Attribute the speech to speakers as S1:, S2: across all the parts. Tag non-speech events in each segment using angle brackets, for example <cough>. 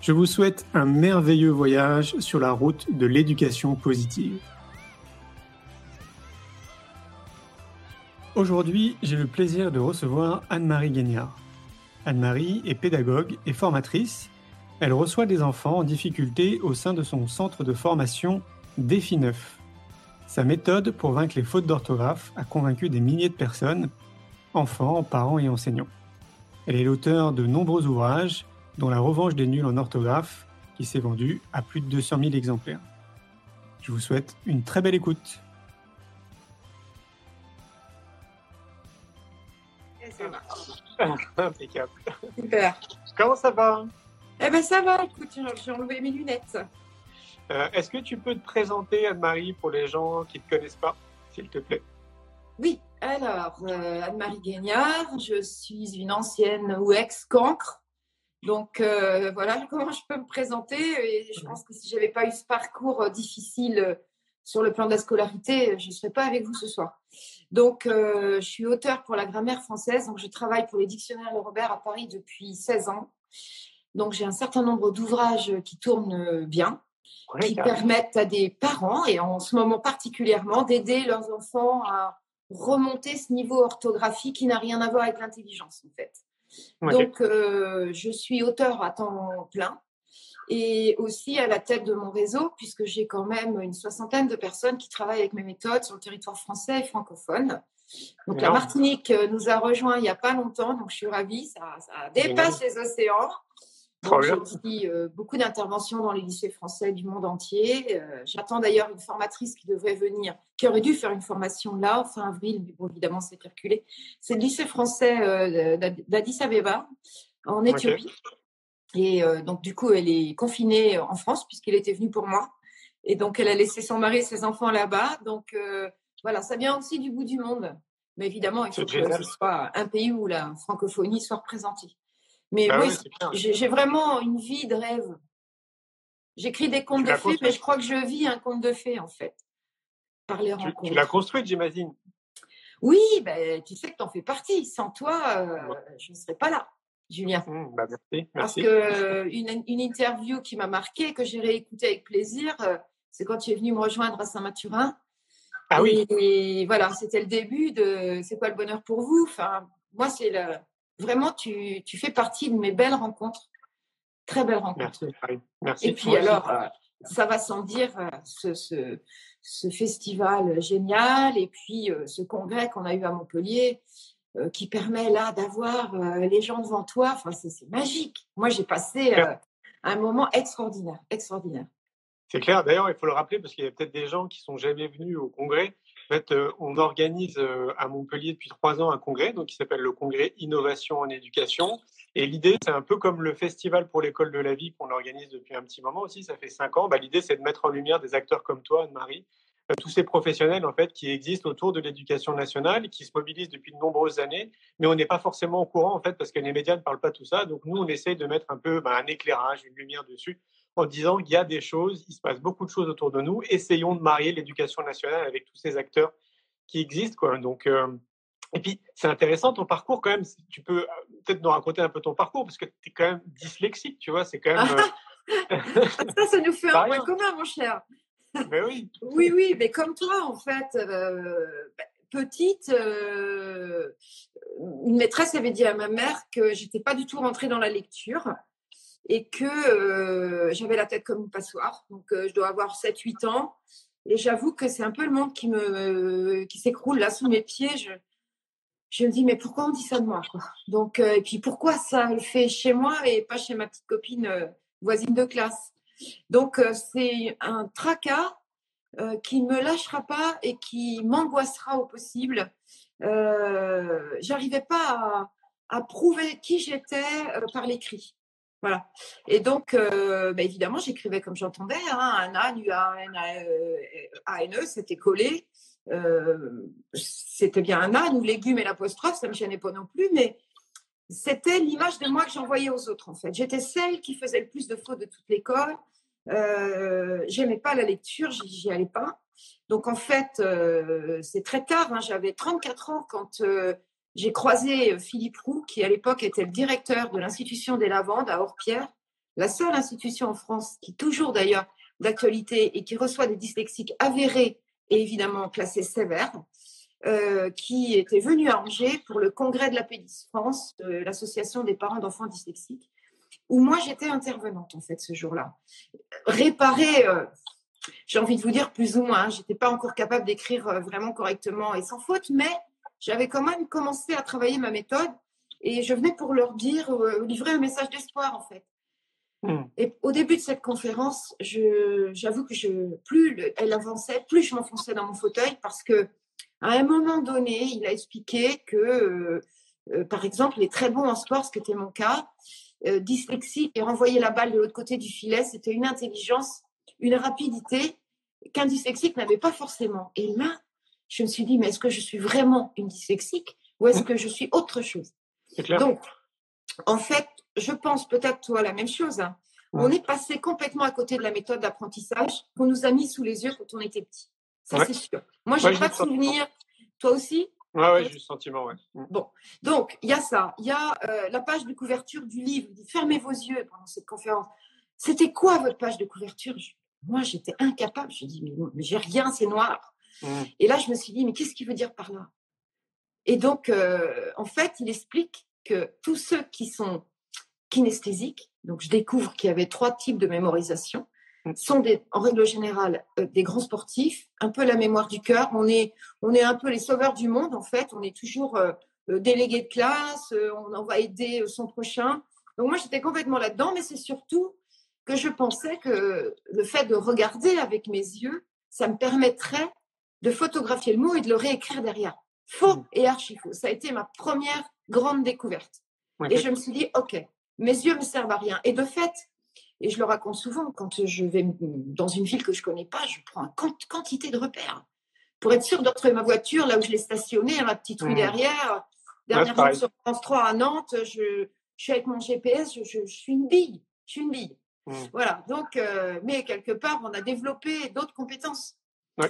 S1: Je vous souhaite un merveilleux voyage sur la route de l'éducation positive. Aujourd'hui, j'ai le plaisir de recevoir Anne-Marie Guignard. Anne-Marie est pédagogue et formatrice. Elle reçoit des enfants en difficulté au sein de son centre de formation Défi 9. Sa méthode pour vaincre les fautes d'orthographe a convaincu des milliers de personnes, enfants, parents et enseignants. Elle est l'auteur de nombreux ouvrages, dont La revanche des nuls en orthographe, qui s'est vendu à plus de 200 000 exemplaires. Je vous souhaite une très belle écoute. <laughs>
S2: Impeccable. Super. Comment ça va?
S3: Eh ben ça va, écoute, j'ai enlevé mes lunettes.
S2: Euh, est-ce que tu peux te présenter, Anne-Marie, pour les gens qui ne te connaissent pas, s'il te plaît?
S3: Oui, alors, euh, Anne-Marie Guignard, je suis une ancienne ou ex-cancre. Donc, euh, voilà <laughs> comment je peux me présenter. Et je pense que si je n'avais pas eu ce parcours difficile sur le plan de la scolarité, je ne serais pas avec vous ce soir. Donc, je suis auteur pour la grammaire française. Donc, je travaille pour les dictionnaires Le Robert à Paris depuis 16 ans. Donc, j'ai un certain nombre d'ouvrages qui tournent bien qui permettent à des parents, et en ce moment particulièrement, d'aider leurs enfants à remonter ce niveau orthographique qui n'a rien à voir avec l'intelligence, en fait. Donc, euh, je suis auteur à temps plein et aussi à la tête de mon réseau, puisque j'ai quand même une soixantaine de personnes qui travaillent avec mes méthodes sur le territoire français et francophone. Donc, la Martinique euh, nous a rejoints il n'y a pas longtemps, donc je suis ravie, ça, ça dépasse les océans. J'ai aussi euh, beaucoup d'interventions dans les lycées français du monde entier. Euh, j'attends d'ailleurs une formatrice qui devrait venir, qui aurait dû faire une formation là, fin avril, mais bon, évidemment, c'est calculé. C'est le lycée français euh, d'Addis Abeba, en Éthiopie. Et donc, du coup, elle est confinée en France, puisqu'elle était venue pour moi. Et donc, elle a laissé son mari et ses enfants là-bas. Donc, voilà, ça vient aussi du bout du monde. Mais évidemment, il faut que ce soit un pays où la francophonie soit représentée. Mais bah oui, j'ai vraiment une vie de rêve. J'écris des contes de fées, mais je crois que je vis un conte de fées, en fait, par les rencontres.
S2: Tu l'as construite, j'imagine?
S3: Oui, ben, tu sais que tu en fais partie. Sans toi, euh, je ne serais pas là, Julien.
S2: Mmh, bah merci,
S3: Parce que une, une interview qui m'a marquée, que j'ai réécoutée avec plaisir, euh, c'est quand tu es venu me rejoindre à Saint-Mathurin.
S2: Ah oui.
S3: Et, voilà, c'était le début de C'est quoi le bonheur pour vous? Enfin, moi, c'est le Vraiment, tu, fais partie de mes belles rencontres. Très belles rencontres.
S2: Merci.
S3: Et puis alors, euh, ça va sans dire, euh, ce, festival génial et puis euh, ce congrès qu'on a eu à Montpellier qui permet là d'avoir les gens devant toi. Enfin, c'est magique. Moi, j'ai passé un moment extraordinaire, extraordinaire.
S2: C'est clair. D'ailleurs, il faut le rappeler parce qu'il y a peut-être des gens qui sont jamais venus au congrès. Fait, euh, on organise euh, à Montpellier depuis trois ans un congrès, donc qui s'appelle le congrès Innovation en éducation. Et l'idée, c'est un peu comme le festival pour l'école de la vie qu'on organise depuis un petit moment aussi, ça fait cinq ans. Bah, l'idée, c'est de mettre en lumière des acteurs comme toi, Anne-Marie, euh, tous ces professionnels en fait qui existent autour de l'éducation nationale, qui se mobilisent depuis de nombreuses années, mais on n'est pas forcément au courant en fait parce que les médias ne parlent pas tout ça. Donc nous, on essaye de mettre un peu bah, un éclairage, une lumière dessus en disant qu'il y a des choses, il se passe beaucoup de choses autour de nous. Essayons de marier l'éducation nationale avec tous ces acteurs qui existent. Quoi. Donc, euh, et puis, c'est intéressant ton parcours quand même. Tu peux euh, peut-être nous raconter un peu ton parcours parce que tu es quand même dyslexique, tu vois. C'est quand même.
S3: Euh, ça, ça nous fait <laughs> un point commun, mon cher.
S2: Mais oui.
S3: oui, oui, mais comme toi, en fait, bah, petite, une maîtresse avait dit à ma mère que j'étais pas du tout rentrée dans la lecture et que j'avais la tête comme une passoire. Donc, je dois avoir 7-8 ans. Et j'avoue que c'est un peu le monde qui me qui s'écroule là sous mes pieds. Je, je me dis mais pourquoi on dit ça de moi quoi? Donc et puis pourquoi ça le fait chez moi et pas chez ma petite copine voisine de classe? Donc c'est un tracas qui ne me lâchera pas et qui m'angoissera au possible. J'arrivais pas à, à, prouver qui j'étais par l'écrit. Voilà. Et donc, euh, bah, évidemment, j'écrivais comme j'entendais, hein, un A, U, A, N, A, N, E, c'était collé. Euh, c'était bien un A, ou légumes et l'apostrophe, ça ne me gênait pas non plus, mais c'était l'image de moi que j'envoyais aux autres, en fait. J'étais celle qui faisait le plus de fautes de toute l'école. Euh, J'aimais pas la lecture, j'y allais pas. Donc, en fait, euh, c'est très tard, hein, j'avais 34 ans quand euh, j'ai croisé euh, Philippe Roux, qui à l'époque était le directeur de l'institution des Lavandes à Orpierre, la seule institution en France qui, toujours d'ailleurs d'actualité et qui reçoit des dyslexiques avérés et évidemment classés sévères, euh, qui était venu à Angers pour le congrès de la Pédis France, de l'association des parents d'enfants dyslexiques, où moi j'étais intervenante en fait ce jour-là. Réparer, euh, j'ai envie de vous dire plus ou moins, j'étais pas encore capable d'écrire vraiment correctement et sans faute, mais j'avais quand même commencé à travailler ma méthode et je venais pour leur dire, euh, livrer un message d'espoir en fait. Hmm. Et au début de cette conférence, j'avoue que je, plus elle avançait, plus je m'enfonçais dans mon fauteuil parce que à un moment donné, il a expliqué que, euh, euh, par exemple, il est très bon en sport, ce qui était mon cas, dyslexique et renvoyer la balle de l'autre côté du filet, c'était une intelligence, une rapidité qu'un dyslexique n'avait pas forcément. Et là, je me suis dit, mais est-ce que je suis vraiment une dyslexique ou est-ce que je suis autre chose? Donc, en fait, je pense peut-être toi la même chose. Hein. On est passé complètement à côté de la méthode d'apprentissage qu'on nous a mis sous les yeux quand on était petit. Ça, c'est sûr. Moi, je n'ai pas de souvenir. Toi aussi?
S2: Oui, ouais, j'ai le sentiment, ouais.
S3: Mm. Bon, donc, il y a ça. Il y a euh, la page de couverture du livre. fermez vos yeux pendant cette conférence. C'était quoi votre page de couverture? Moi, j'étais incapable. Je dis, mais, mais j'ai rien, c'est noir. Mmh. Et là, je me suis dit, mais qu'est-ce qu'il veut dire par là? Et donc, euh, en fait, il explique que tous ceux qui sont kinesthésiques, donc je découvre qu'il y avait trois types de mémorisation, mmh. sont des, en règle générale euh, des grands sportifs, un peu la mémoire du cœur. On est, on est un peu les sauveurs du monde, en fait. On est toujours euh, délégué de classe, on, va aider son prochain. Donc moi, j'étais complètement là-dedans, mais c'est surtout que je pensais que le fait de regarder avec mes yeux, ça me permettrait de photographier le mot et de le réécrire derrière. Faux mmh. et archi faux. Ça a été ma première grande découverte. Et je me suis dit, OK, mes yeux me servent à rien. Et de fait, et je le raconte souvent, quand je vais dans une ville que je connais pas, je prends une quantité de repères pour être sûr de retrouver ma voiture là où je l'ai stationnée, à ma petite rue mmh. derrière. Dernièrement, sur France 3 à Nantes, je, suis avec mon GPS, je, suis une bille. Je suis une bille. Mmh. Voilà. Donc, euh, mais quelque part, on a développé d'autres compétences.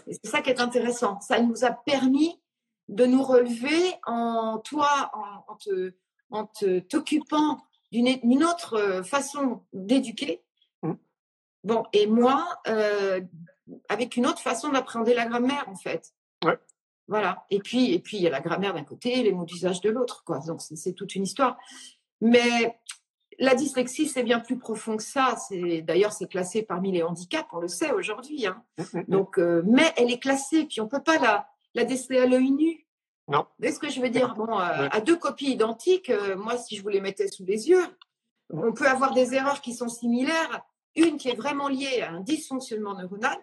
S3: C'est ça qui est intéressant. Ça nous a permis de nous relever en toi, en, te, en t'occupant d'une autre euh, façon d'éduquer. Mmh. Bon, et moi, euh, avec une autre façon d'appréhender la grammaire, en fait. Voilà. Et puis, et puis, il y a la grammaire d'un côté, les mots d'usage de l'autre, quoi. Donc, c'est toute une histoire. Mais la dyslexie, c'est bien plus profond que ça. C'est d'ailleurs c'est classé parmi les handicaps, on le sait aujourd'hui. Hein. Mmh, mmh, mmh. Donc, euh, mais elle est classée, puis on peut pas la, la déceler à l'œil nu.
S2: Non.
S3: est ce que je veux dire? Bon, euh, à deux copies identiques, euh, moi, si je vous les mettais sous les yeux, on peut avoir des erreurs qui sont similaires. Une qui est vraiment liée à un dysfonctionnement neuronal,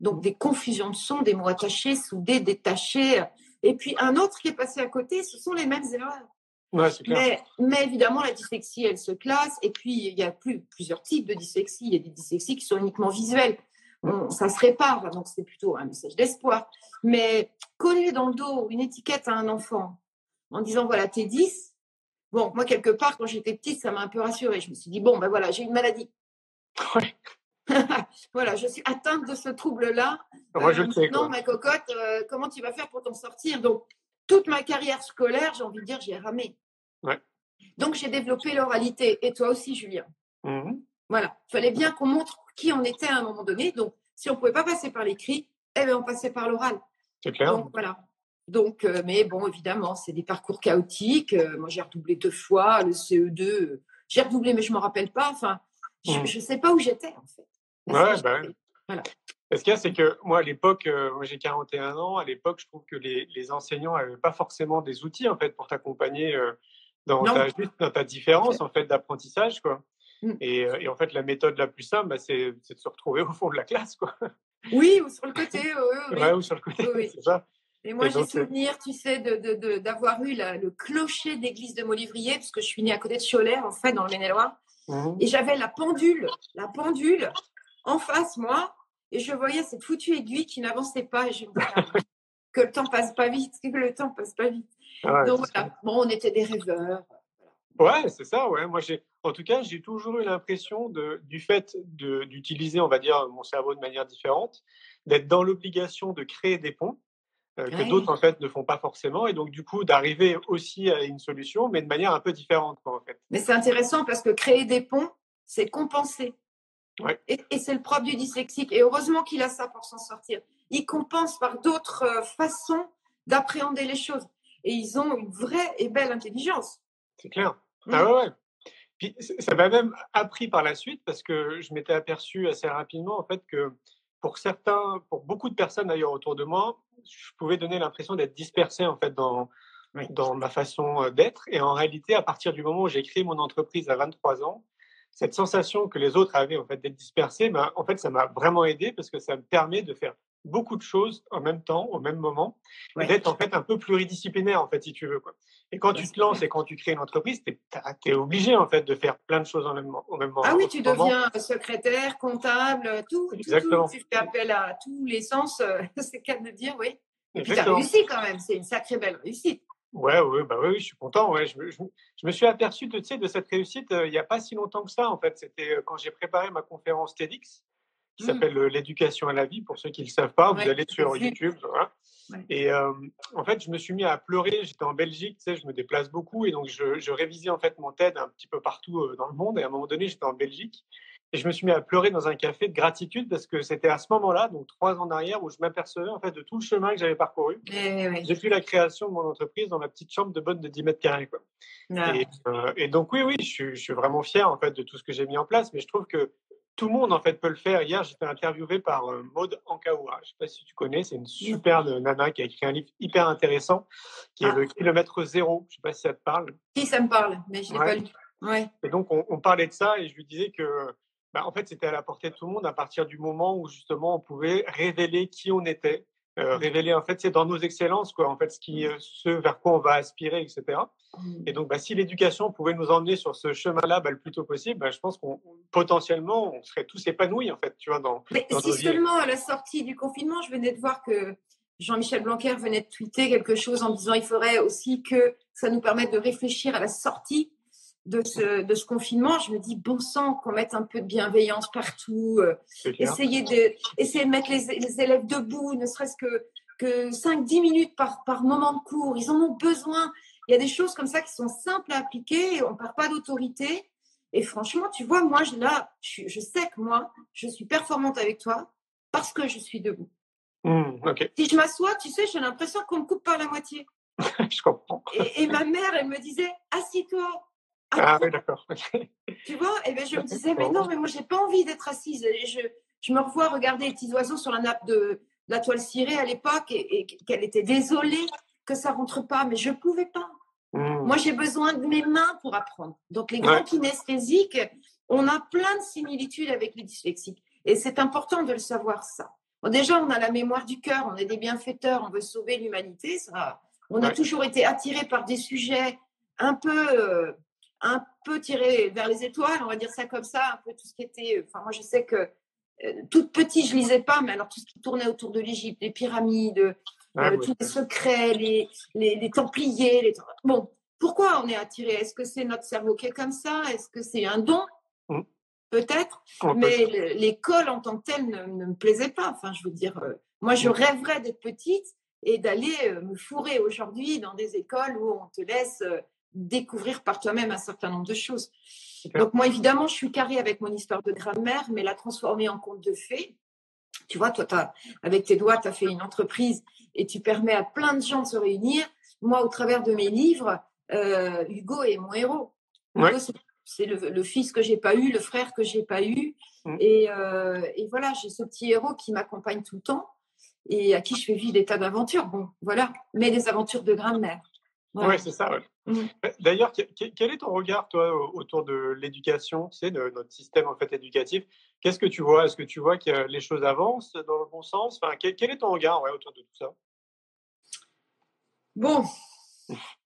S3: donc des confusions de sons, des mots attachés, soudés, détachés, et puis un autre qui est passé à côté, ce sont les mêmes erreurs mais, mais, évidemment, la dyslexie, elle se classe. Et puis, il y a plus, plusieurs types de dyslexie. Il y a des dyslexies qui sont uniquement visuelles. ça se répare, donc c'est plutôt un message d'espoir. Mais coller dans le dos une étiquette à un enfant en disant voilà, t'es 10, bon, moi, quelque part, quand j'étais petite, ça m'a un peu rassurée. Je me suis dit bon, ben voilà, j'ai une maladie. <laughs> voilà, je suis atteinte de ce trouble-là.
S2: Je
S3: euh, Non, ma cocotte, euh, comment tu vas faire pour t'en sortir? Donc, toute ma carrière scolaire, j'ai envie de dire, j'ai ramé. Donc, j'ai développé l'oralité. Et toi aussi, Julien. Mmh voilà. Il fallait bien qu'on montre qui on était à un moment donné. Donc, si on ne pouvait pas passer par l'écrit, eh bien, on passait par l'oral.
S2: C'est clair.
S3: Donc, voilà. Donc, euh, mais bon, évidemment, c'est des parcours chaotiques. Euh, moi, j'ai redoublé deux fois. Le CE2, j'ai redoublé, mais je me rappelle pas. Enfin, je ne sais pas où j'étais en fait.
S2: Ouais, bah,
S3: j'ai- voilà.
S2: Ce qu'il y a, c'est que moi, à l'époque, euh, moi j'ai 41 ans, à l'époque, je trouve que les, les enseignants n'avaient pas forcément des outils en fait pour t'accompagner euh, dans, ta, dans ta différence en fait d'apprentissage. quoi.
S3: Mm.
S2: Et, euh, et en fait, la méthode la plus simple, bah, c'est de se retrouver <laughs> au fond de la classe. Quoi.
S3: Oui, ou sur le côté. oui.
S2: Ouais, ou sur le côté,
S3: Oui,
S2: c'est ça.
S3: Et moi, j'ai souvenir, tu sais, de- de- de- d'avoir eu la- le clocher d'église de Molivrier, parce que je suis née à côté de Cholet, en fait, dans le Maine-et-Loire.
S2: Mhm.
S3: Et j'avais la pendule, la pendule en face, moi, et je voyais cette foutue aiguille qui n'avançait pas. Et je me disais, <laughs> ah, que le temps passe pas vite, que le temps passe pas vite.
S2: Ouais,
S3: Donc voilà, bon, on était des rêveurs.
S2: Ouais, c'est ça. Ouais. Moi, j'ai, en tout cas, j'ai toujours eu l'impression de, du fait de, d'utiliser, on va dire, mon cerveau de manière différente, d'être dans l'obligation de créer des ponts euh, que
S3: Ouais.
S2: d'autres en fait ne font pas forcément, et donc du coup d'arriver aussi à une solution, mais de manière un peu différente, quoi, en fait.
S3: Mais c'est intéressant parce que créer des ponts, c'est compenser.
S2: Ouais.
S3: Et, et c'est le propre du dyslexique. Et heureusement qu'il a ça pour s'en sortir. Il compense par d'autres euh, façons d'appréhender les choses. Et ils ont une vraie et belle intelligence.
S2: C'est clair.
S3: Mm.
S2: Ah ouais, ouais. Puis ça m'a même appris par la suite parce que je m'étais aperçu assez rapidement en fait que pour certains, pour beaucoup de personnes d'ailleurs autour de moi, je pouvais donner l'impression d'être dispersé en fait dans
S3: Oui.
S2: dans ma façon euh, d'être. Et en réalité, à partir du moment où j'ai créé mon entreprise à 23 ans, cette sensation que les autres avaient en fait d'être dispersés, ben, en fait, ça m'a vraiment aidé parce que ça me permet de faire beaucoup de choses en même temps, au même moment, et
S3: Ouais.
S2: d'être en fait un peu pluridisciplinaire en fait, si tu veux. Quoi. Et quand
S3: Ouais,
S2: tu te lances et quand tu crées une entreprise, tu es, obligé en fait de faire plein de choses en même, au même moment.
S3: Ah oui, tu
S2: moment.
S3: deviens secrétaire, comptable, tout, tout,
S2: Exactement.
S3: tout. Tu fais appel à tous les sens. euh, <laughs> c'est qu'à de dire, oui. Et puis tu as réussi quand même. C'est une sacrée belle réussite.
S2: Ouais, ouais, bah oui, je suis content. Ouais. Je, me- je me- je me suis aperçu de, tu sais, de cette réussite euh, il n'y a pas si longtemps que ça. En fait, c'était euh, quand j'ai préparé ma conférence TEDx, qui
S3: Mm.
S2: s'appelle euh, L'éducation à la vie. Pour ceux qui ne le savent pas,
S3: Ouais,
S2: vous allez sur. YouTube. voilà.
S3: Ouais.
S2: Et en fait, je me suis mis à pleurer. J'étais en Belgique, tu sais, je me déplace beaucoup, et donc je, je révisais en fait mon TED un petit peu partout dans le monde. Et à un moment donné, j'étais en Belgique. Et je me suis mis à pleurer dans un café de gratitude parce que c'était à ce moment-là, donc trois ans en arrière, où je m'apercevais en fait de tout le chemin que j'avais parcouru
S3: ouais.
S2: depuis la création de mon entreprise dans ma petite chambre de bonne de 10 mètres carrés. Quoi.
S3: Ah.
S2: Et, euh, et donc oui, oui, je suis, je suis vraiment fier en fait de tout ce que j'ai mis en place, mais je trouve que tout le monde en fait peut le faire. Hier, j'étais interviewé par euh, Maude Ankaoua. Je ne sais pas si tu connais, c'est une super nana qui a écrit un livre hyper intéressant qui est
S3: Ah.
S2: le kilomètre zéro. Je ne sais pas si ça te parle.
S3: Si, ça me parle, mais je ne l'ai
S2: Ouais.
S3: pas lu. Ouais.
S2: Et donc, on, on parlait de ça et je lui disais que, bah, en fait, c'était à la portée de tout le monde à partir du moment où justement on pouvait révéler qui on était, euh, révéler en fait, c'est dans nos excellences, quoi, en fait, ce, qui, euh, ce vers quoi on va aspirer, etc. Et donc, bah, si l'éducation pouvait nous emmener sur ce chemin-là bah, le plus tôt possible, bah, je pense qu'on potentiellement, on serait tous épanouis, en fait, tu vois, dans,
S3: Mais
S2: dans
S3: si
S2: vies.
S3: seulement à la sortie du confinement, je venais de voir que Jean-Michel Blanquer venait de tweeter quelque chose en disant il faudrait aussi que ça nous permette de réfléchir à la sortie de ce, de ce confinement. Je me dis, bon sang, qu'on mette un peu de bienveillance partout, euh, essayer, de, essayer de mettre les, les élèves debout, ne serait-ce que, que 5-10 minutes par, par moment de cours. Ils en ont besoin. Il y a des choses comme ça qui sont simples à appliquer. On ne perd pas d'autorité. Et franchement, tu vois, moi, je, là, je, je sais que moi, je suis performante avec toi parce que je suis debout.
S2: Mmh, ok,
S3: Si je m'assois, tu sais, j'ai l'impression qu'on me coupe par la moitié. <laughs>
S2: je comprends.
S3: Et, et ma mère, elle me disait, assis-toi.
S2: Ah
S3: apprends.
S2: oui, d'accord.
S3: Tu vois Et ben, je me disais, mais non, mais moi, j'ai pas envie d'être assise. Et je, je me revois regarder les petits oiseaux sur la nappe de, de la toile cirée à l'époque et, et qu'elle était désolée que ça rentre pas, mais je pouvais pas.
S2: Mmh.
S3: Moi, j'ai besoin de mes mains pour apprendre. Donc, les grands
S2: Ouais.
S3: kinesthésiques, on a plein de similitudes avec les dyslexiques. Et c'est important de le savoir, ça. Bon, déjà, on a la mémoire du cœur, on est des bienfaiteurs, on veut sauver l'humanité. Ça, on a toujours été attirés par des sujets un peu, euh, un peu tirés vers les étoiles, on va dire ça comme ça, un peu tout ce qui était. Enfin, moi, je sais que euh, toute petite, je lisais pas, mais alors tout ce qui tournait autour de l'Égypte, les pyramides,
S2: Ah,
S3: euh,
S2: oui.
S3: tous les secrets, les, les, les Templiers. Les... Bon, pourquoi on est attiré? Est-ce que c'est notre cerveau qui est comme ça? Est-ce que c'est un don?
S2: Mm.
S3: Peut-être.
S2: Peut-
S3: Mais le- l'école en tant que telle ne, ne me plaisait pas. Enfin, je veux dire, euh, moi, je
S2: Mm.
S3: rêverais d'être petite et d'aller euh, me fourrer aujourd'hui dans des écoles où on te laisse euh, découvrir par toi-même un certain nombre de choses. Donc, moi, évidemment, je suis carrée avec mon histoire de grammaire, mais la transformer en conte de fées. Tu vois, toi, t'as- avec tes doigts, tu as fait une entreprise et tu permets à plein de gens de se réunir. Moi, au travers de mes livres, euh, Hugo est mon héros. Hugo,
S2: Ouais.
S3: c'est- c'est le, fils que j'ai pas eu, le frère que j'ai pas eu. Mm. Et, euh, et, voilà, j'ai ce petit héros qui m'accompagne tout le temps et à qui je fais vivre des tas d'aventures. Bon, voilà, mais des aventures de
S2: Oui, c'est ça. Mm. D'ailleurs, quel est ton regard, toi, autour de l'éducation, tu sais, de notre système en fait éducatif? Qu'est-ce que tu vois? Est-ce que tu vois que les choses avancent dans le bon sens? Enfin, quel, est ton regard autour de tout ça?
S3: Bon,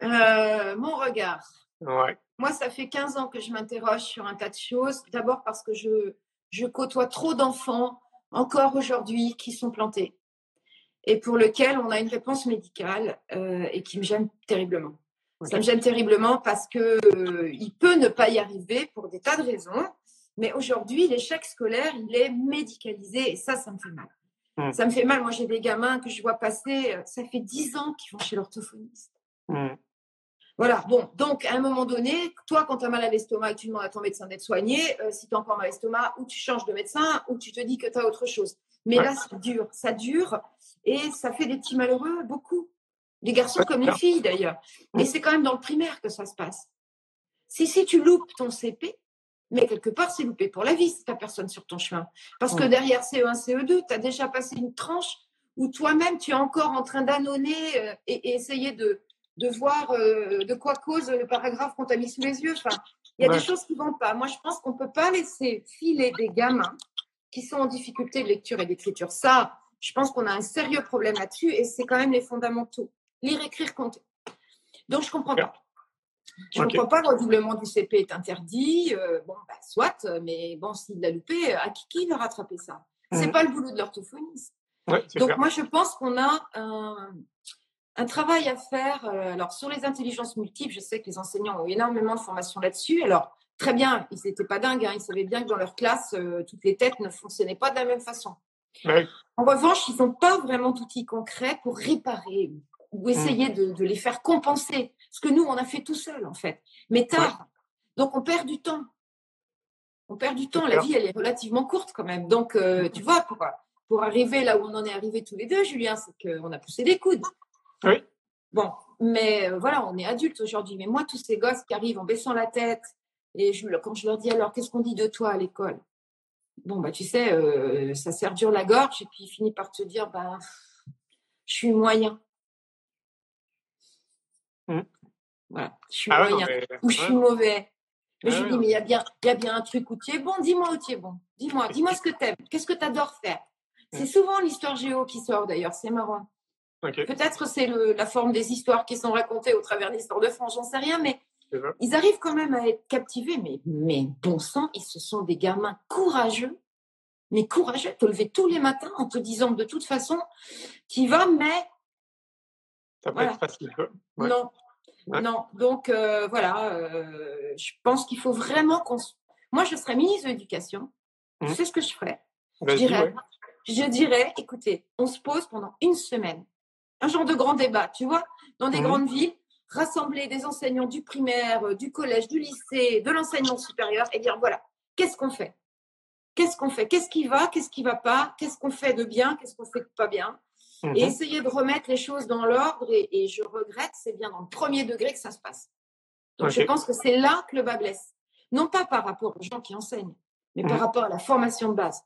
S3: euh, mon regard.
S2: Ouais.
S3: Moi, ça fait 15 ans que je m'interroge sur un tas de choses. D'abord parce que je, je côtoie trop d'enfants, encore aujourd'hui, qui sont plantés et pour lesquels on a une réponse médicale euh, et qui me gêne terriblement. Ça me gêne terriblement parce que euh, il peut ne pas y arriver pour des tas de raisons. Mais aujourd'hui, l'échec scolaire, il est médicalisé et ça, ça me fait mal. Mmh. Ça me fait mal. Moi, j'ai des gamins que je vois passer, euh, ça fait 10 ans qu'ils vont chez l'orthophoniste. Mmh. Voilà, bon, donc à un moment donné, toi, quand tu as mal à l'estomac tu demandes à ton médecin d'être soigné, euh, si tu as encore mal à l'estomac, ou tu changes de médecin, ou tu te dis que tu as autre chose. Mais là, ça dure, ça dure, et ça fait des petits malheureux, beaucoup. Les garçons comme les filles, d'ailleurs. Et c'est quand même dans le primaire que ça se passe. Si, si tu loupes ton CP, mais quelque part, c'est loupé pour la vie si tu personne sur ton chemin. Parce que derrière CE1, CE2, tu as déjà passé une tranche où toi-même, tu es encore en train d'annonner euh, et, essayer de, de voir euh, de quoi cause le paragraphe qu'on t'a mis sous les yeux. Enfin, il y a des choses qui vont pas. Moi, je pense qu'on ne peut pas laisser filer des gamins qui sont en difficulté de lecture et d'écriture. Ça, je pense qu'on a un sérieux problème là-dessus et c'est quand même les fondamentaux. Lire, écrire, compter. Donc, je ne comprends pas. Je ne comprends pas, le redoublement du CP est interdit. Euh, bon, bah, soit, mais bon, s'il l'a loupé, à qui, qui va rattraper ça? Ce n'est mmh. pas le boulot de l'orthophoniste. Donc, moi, je pense qu'on a un, un travail à faire. Euh, alors, sur les intelligences multiples, je sais que les enseignants ont énormément de formation là-dessus. Alors, très bien, ils n'étaient pas dingues. Hein. Ils savaient bien que dans leur classe, euh, toutes les têtes ne fonctionnaient pas de la même façon. En revanche, ils n'ont pas vraiment d'outils concrets pour réparer ou essayer mmh. de, les faire compenser. Ce que nous, on a fait tout seul, en fait. Mais tard. Donc, on perd du temps. On perd du temps. La vie, elle est relativement courte quand même. Donc, euh, tu vois, pour, pour arriver là où on en est arrivé tous les deux, Julien, c'est qu'on a poussé des coudes.
S2: Oui.
S3: Bon, mais euh, voilà, on est adultes aujourd'hui. Mais moi, tous ces gosses qui arrivent en baissant la tête, et je, quand je leur dis alors, qu'est-ce qu'on dit de toi à l'école? Bon, bah, tu sais, euh, ça sert dur la gorge, et puis il finit par te dire, bah, je suis moyen. Mmh. Voilà, je suis ah moyen. Ou je suis mauvais. Mais je lui dis, mais il y, a bien, y a bien un truc où tu es bon. Dis-moi où tu es bon. Dis-moi, dis-moi ce que tu aimes. Qu'est-ce que tu adores faire? C'est mmh. souvent l'histoire géo qui sort d'ailleurs, c'est marrant. Peut-être c'est la forme des histoires qui sont racontées au travers de l'histoire de France, j'en sais rien, mais ils arrivent quand même à être captivés. Mais, mais bon sang, ils se sont des gamins courageux, mais courageux, te lever tous les matins en te disant de toute façon, tu vas, mais.
S2: Ça peut être facile.
S3: Non. Non. Donc euh, voilà, euh, je pense qu'il faut vraiment qu'on. Moi, je serais ministre de l'Éducation. Tu mmh. sais ce que je ferais? Je dirais, je dirais, écoutez, on se pose pendant une semaine un genre de grand débat, tu vois, dans des mhm. grandes villes, rassembler des enseignants du primaire, euh, du collège, du lycée, de l'enseignement supérieur et dire voilà, qu'est-ce qu'on fait? Qu'est-ce qu'on fait? Qu'est-ce qui va? Qu'est-ce qui va pas? Qu'est-ce qu'on fait de bien? Qu'est-ce qu'on fait de pas bien? Et mhm. essayer de remettre les choses dans l'ordre. Et, je regrette, c'est bien dans le premier degré que ça se passe. Donc je pense que c'est là que le bas blesse. Non pas par rapport aux gens qui enseignent, mais par mhm. rapport à la formation de base.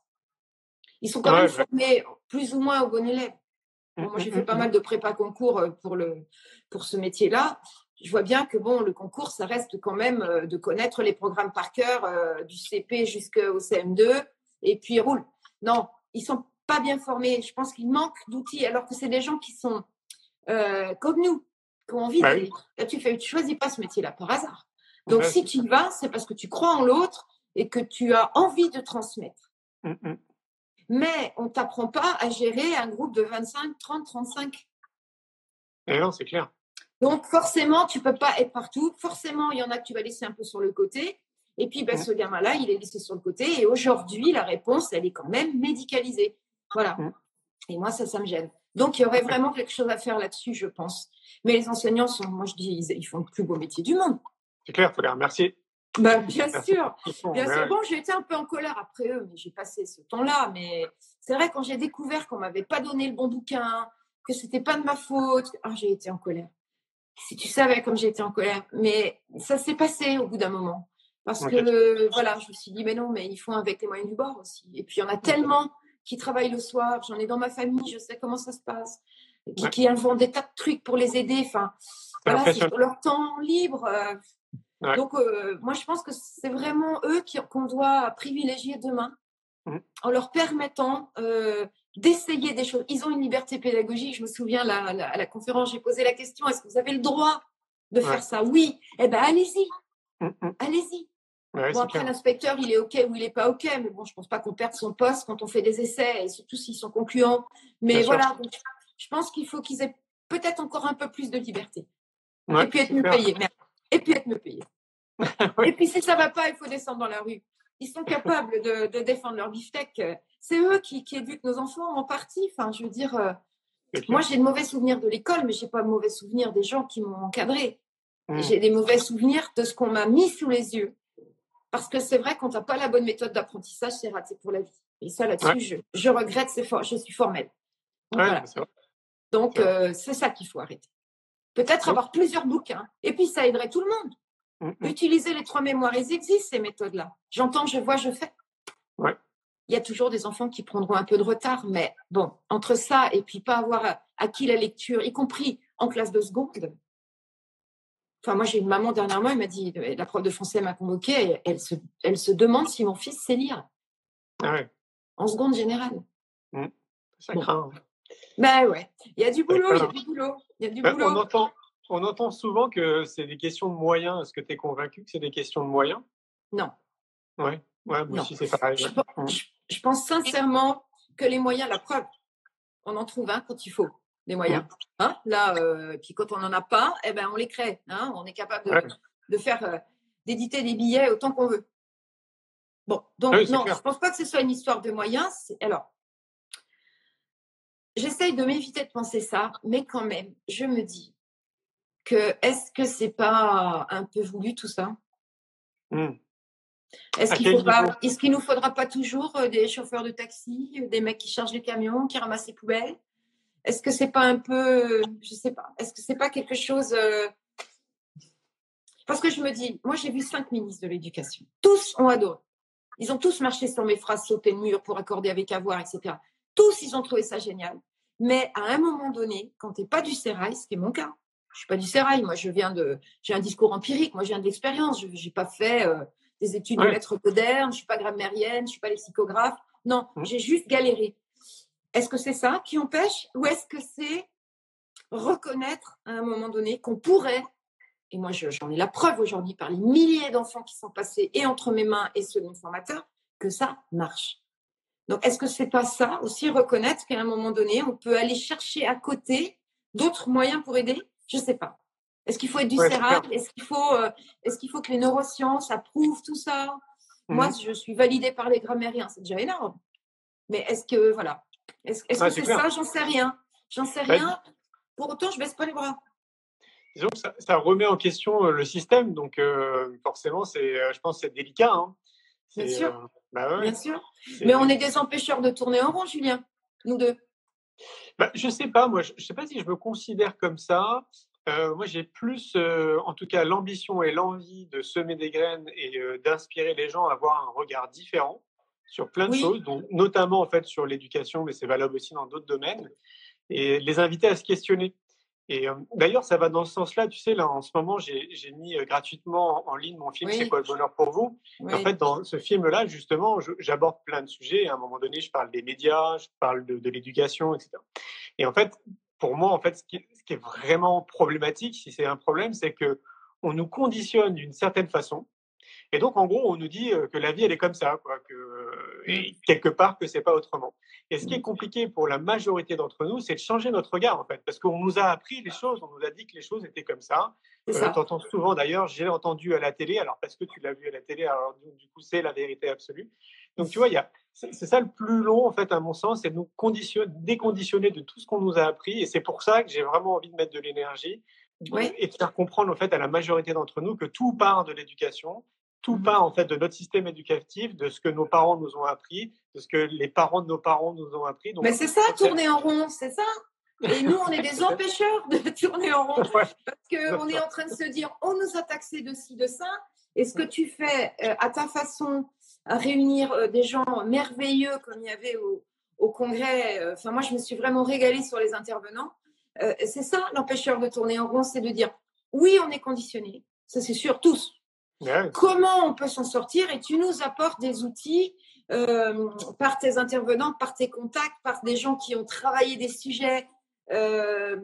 S3: Ils sont quand même formés plus ou moins aux bons moi, j'ai fait pas mal de prépa concours euh, pour, le, pour ce métier-là. Je vois bien que bon, le concours, ça reste quand même euh, de connaître les programmes par cœur euh, du CP jusqu'au CM2 et puis ils roulent. Non, ils sont pas bien formés. Je pense qu'il manque d'outils, alors que c'est des gens qui sont comme nous, qui ont envie. Bah Là, tu fais, tu choisis pas ce métier-là par hasard. Donc, si tu y vas, c'est parce que tu crois en l'autre et que tu as envie de transmettre. Mmh, mmh mais on ne t'apprend pas à gérer un groupe de 25, 30, 35.
S2: non, c'est clair.
S3: Donc forcément, tu ne peux pas être partout. Forcément, il y en a que tu vas laisser un peu sur le côté. Et puis, ben, ce gamin-là, il est laissé sur le côté. Et aujourd'hui, la réponse, elle est quand même médicalisée. Voilà. Et moi, ça, ça me gêne. Donc, il y aurait vraiment quelque chose à faire là-dessus, je pense. Mais les enseignants sont, moi, je dis, ils font le plus beau métier du monde.
S2: C'est clair, il faut les remercier.
S3: Bah, bien sûr. Bien sûr. Bon, j'ai été un peu en colère après eux, mais j'ai passé ce temps-là. Mais c'est vrai, quand j'ai découvert qu'on m'avait pas donné le bon bouquin, que c'était pas de ma faute, ah, j'ai été en colère. Si tu savais comme j'ai été en colère. Mais ça s'est passé au bout d'un moment. Parce que, voilà, je me suis dit, mais non, mais ils font avec les moyens du bord aussi. Et puis, il y en a tellement qui travaillent le soir. J'en ai dans ma famille, je sais comment ça se passe. Qui,
S2: Ouais.
S3: qui inventent des tas de trucs pour les aider. Enfin, voilà, c'est leur temps libre.
S2: Ouais.
S3: Donc, euh, moi, je pense que c'est vraiment eux qu'on doit privilégier demain
S2: Mhm.
S3: en leur permettant euh, d'essayer des choses. Ils ont une liberté pédagogique. Je me souviens, à la conférence, j'ai posé la question, est-ce que vous avez le droit de
S2: Ouais.
S3: faire ça? Oui. Eh bien, allez-y,
S2: Hum, hum.
S3: allez-y.
S2: Ouais,
S3: Bon, après, l'inspecteur, il est OK ou il n'est pas OK, mais bon, je pense pas qu'on perde son poste quand on fait des essais, et surtout s'ils sont concluants. Mais
S2: Bien
S3: voilà, donc, je pense qu'il faut qu'ils aient peut-être encore un peu plus de liberté. Et puis être mieux payés. merde. Et puis être payés. <laughs>
S2: Oui.
S3: Et puis si ça va pas, il faut descendre dans la rue. Ils sont capables de, de défendre leur beefsteak. C'est eux qui, qui éduquent nos enfants en partie. Enfin, je veux dire, euh, moi j'ai de mauvais souvenirs de l'école, mais j'ai pas de mauvais souvenirs des gens qui m'ont encadré.
S2: Mm.
S3: J'ai des mauvais souvenirs de ce qu'on m'a mis sous les yeux. Parce que c'est vrai, quand tu n'as pas la bonne méthode d'apprentissage, c'est raté pour la vie. Et ça, là-dessus,
S2: Ouais.
S3: je, je regrette, c'est je suis formelle. Donc,
S2: Ouais,
S3: voilà.
S2: c'est vrai.
S3: Donc,
S2: C'est vrai.
S3: euh, c'est ça qu'il faut arrêter. Peut-être avoir plusieurs bouquins. Et puis, ça aiderait tout le monde.
S2: Hum, hum.
S3: Utiliser les trois mémoires, ils existent, ces méthodes-là. J'entends, je vois, je fais.
S2: Ouais.
S3: Il y a toujours des enfants qui prendront un peu de retard, mais bon, entre ça et puis pas avoir acquis la lecture, y compris en classe de seconde. Enfin, moi, j'ai une maman dernièrement, elle m'a dit, la prof de français m'a convoquée, elle se, elle se demande si mon fils sait lire
S2: Ah ouais,
S3: en seconde générale.
S2: ça
S3: Bon.
S2: craint.
S3: Ben ouais, il y a du boulot, il y a du boulot, il y a du
S2: Ben,
S3: boulot.
S2: on, entend, on entend souvent que c'est des questions de moyens. Est-ce que tu es convaincu que c'est des questions de moyens?
S3: Non.
S2: Ouais, ouais moi
S3: Non.
S2: aussi, c'est pareil.
S3: Je,
S2: ouais.
S3: pe- je- pense sincèrement que les moyens, la preuve, on en trouve un quand il faut, les moyens. Hein Là, euh, puis quand on n'en a pas, eh ben, on les crée. Hein on est capable de,
S2: Ouais.
S3: de faire, euh, d'éditer des billets autant qu'on veut. Bon, donc
S2: Oui, c'est
S3: non,
S2: clair.
S3: je ne pense pas que ce soit une histoire de moyens. Alors, j'essaye de m'éviter de penser ça, mais quand même, je me dis que est-ce que c'est pas un peu voulu tout ça?
S2: Hum.
S3: est-ce
S2: À
S3: qu'il pas, est-ce qu'il nous faudra pas toujours euh, des chauffeurs de taxi, euh, des mecs qui chargent les camions, qui ramassent les poubelles? Est-ce que c'est pas un peu, je sais pas, est-ce que c'est pas quelque chose euh, Parce que je me dis, moi j'ai vu cinq ministres de l'éducation, tous ont adoré. Ils ont tous marché sur mes phrases, sauté le mur pour accorder avec avoir, etc. Tous, ils ont trouvé ça génial. Mais à un moment donné, quand tu n'es pas du sérail, ce qui est mon cas, je suis pas du sérail, moi je viens de, j'ai un discours empirique, moi je viens de l'expérience, je n'ai pas fait euh, des études de lettres modernes, je suis pas grammairienne, je suis pas lexicographe. Non, j'ai juste galéré. Est-ce que c'est ça qui empêche ou est-ce que c'est reconnaître à un moment donné qu'on pourrait, et moi je- j'en ai la preuve aujourd'hui par les milliers d'enfants qui sont passés et entre mes mains et ceux de mes formateurs, que ça marche? Donc est-ce que c'est pas ça aussi reconnaître qu'à un moment donné on peut aller chercher à côté d'autres moyens pour aider? Je sais pas. Est-ce qu'il faut être du
S2: Ouais.
S3: Est-ce qu'il faut, euh, est-ce qu'il faut que les neurosciences approuvent tout ça?
S2: Hum.
S3: Moi, je suis validée par les grammairiens, c'est déjà énorme. Mais est-ce que, voilà, est-ce est-ce
S2: Ouais,
S3: que
S2: c'est
S3: ça? J'en sais rien. J'en sais
S2: Bah,
S3: rien. Pour autant, je baisse pas les bras.
S2: Disons que ça, ça remet en question euh, le système, donc euh, forcément, c'est, je pense que c'est délicat. Hein.
S3: Bien sûr.
S2: euh, bah ouais,
S3: Bien sûr. Mais on est des empêcheurs de tourner en rond, Julien. Nous deux.
S2: Bah, je sais pas, moi, je, je sais pas si je me considère comme ça. Euh, moi, j'ai plus, euh, en tout cas, l'ambition et l'envie de semer des graines et euh, d'inspirer les gens à avoir un regard différent sur plein de
S3: Oui.
S2: choses, donc, notamment en fait sur l'éducation, mais c'est valable aussi dans d'autres domaines, et les inviter à se questionner. Et euh, d'ailleurs, ça va dans ce sens-là. Tu sais, là, en ce moment, j'ai mis euh, gratuitement en, en ligne mon film
S3: Oui.
S2: C'est quoi le bonheur pour vous?
S3: Oui.
S2: En fait, dans ce film-là, justement, j'aborde plein de sujets. À un moment donné, je parle des médias, je parle de, de l'éducation, etc. Et en fait, pour moi, en fait, ce qui, est- ce qui est vraiment problématique, si c'est un problème, c'est que on nous conditionne d'une certaine façon. Et donc, en gros, on nous dit euh, que la vie, elle est comme ça, quoi, que, euh, et quelque part, que c'est pas autrement. Et ce qui est compliqué pour la majorité d'entre nous, c'est de changer notre regard, en fait, parce qu'on nous a appris les choses, on nous a dit que les choses étaient comme ça. Euh,
S3: ça.
S2: T'entends souvent d'ailleurs, j'ai entendu à la télé, alors parce que tu l'as vu à la télé, alors du coup c'est la vérité absolue. Donc tu vois, il y a, c'est c'est ça le plus long en fait à mon sens, c'est de nous conditionner, déconditionner de tout ce qu'on nous a appris, et c'est pour ça que j'ai vraiment envie de mettre de l'énergie
S3: Oui.
S2: et de faire comprendre en fait à la majorité d'entre nous que tout part de l'éducation, tout
S3: Mhm.
S2: part en fait de notre système éducatif, de ce que nos parents nous ont appris, de ce que les parents de nos parents nous ont appris. Donc,
S3: Mais c'est ça, tourner en rond, c'est ça? Et nous, on est des <laughs> empêcheurs de <laughs> tourner en rond.
S2: Ouais.
S3: Parce qu'on est en train de se dire, on nous a taxé de ci, de ça. Et ce que tu fais euh, à ta façon, à réunir euh, des gens merveilleux comme il y avait au, au congrès, euh, enfin moi je me suis vraiment régalée sur les intervenants. C'est ça l'empêcheur de tourner en rond, c'est de dire oui, on est conditionné, ça c'est sûr, tous.
S2: Ouais.
S3: Comment on peut s'en sortir Et tu nous apportes des outils euh, par tes intervenants, par tes contacts, par des gens qui ont travaillé des sujets euh,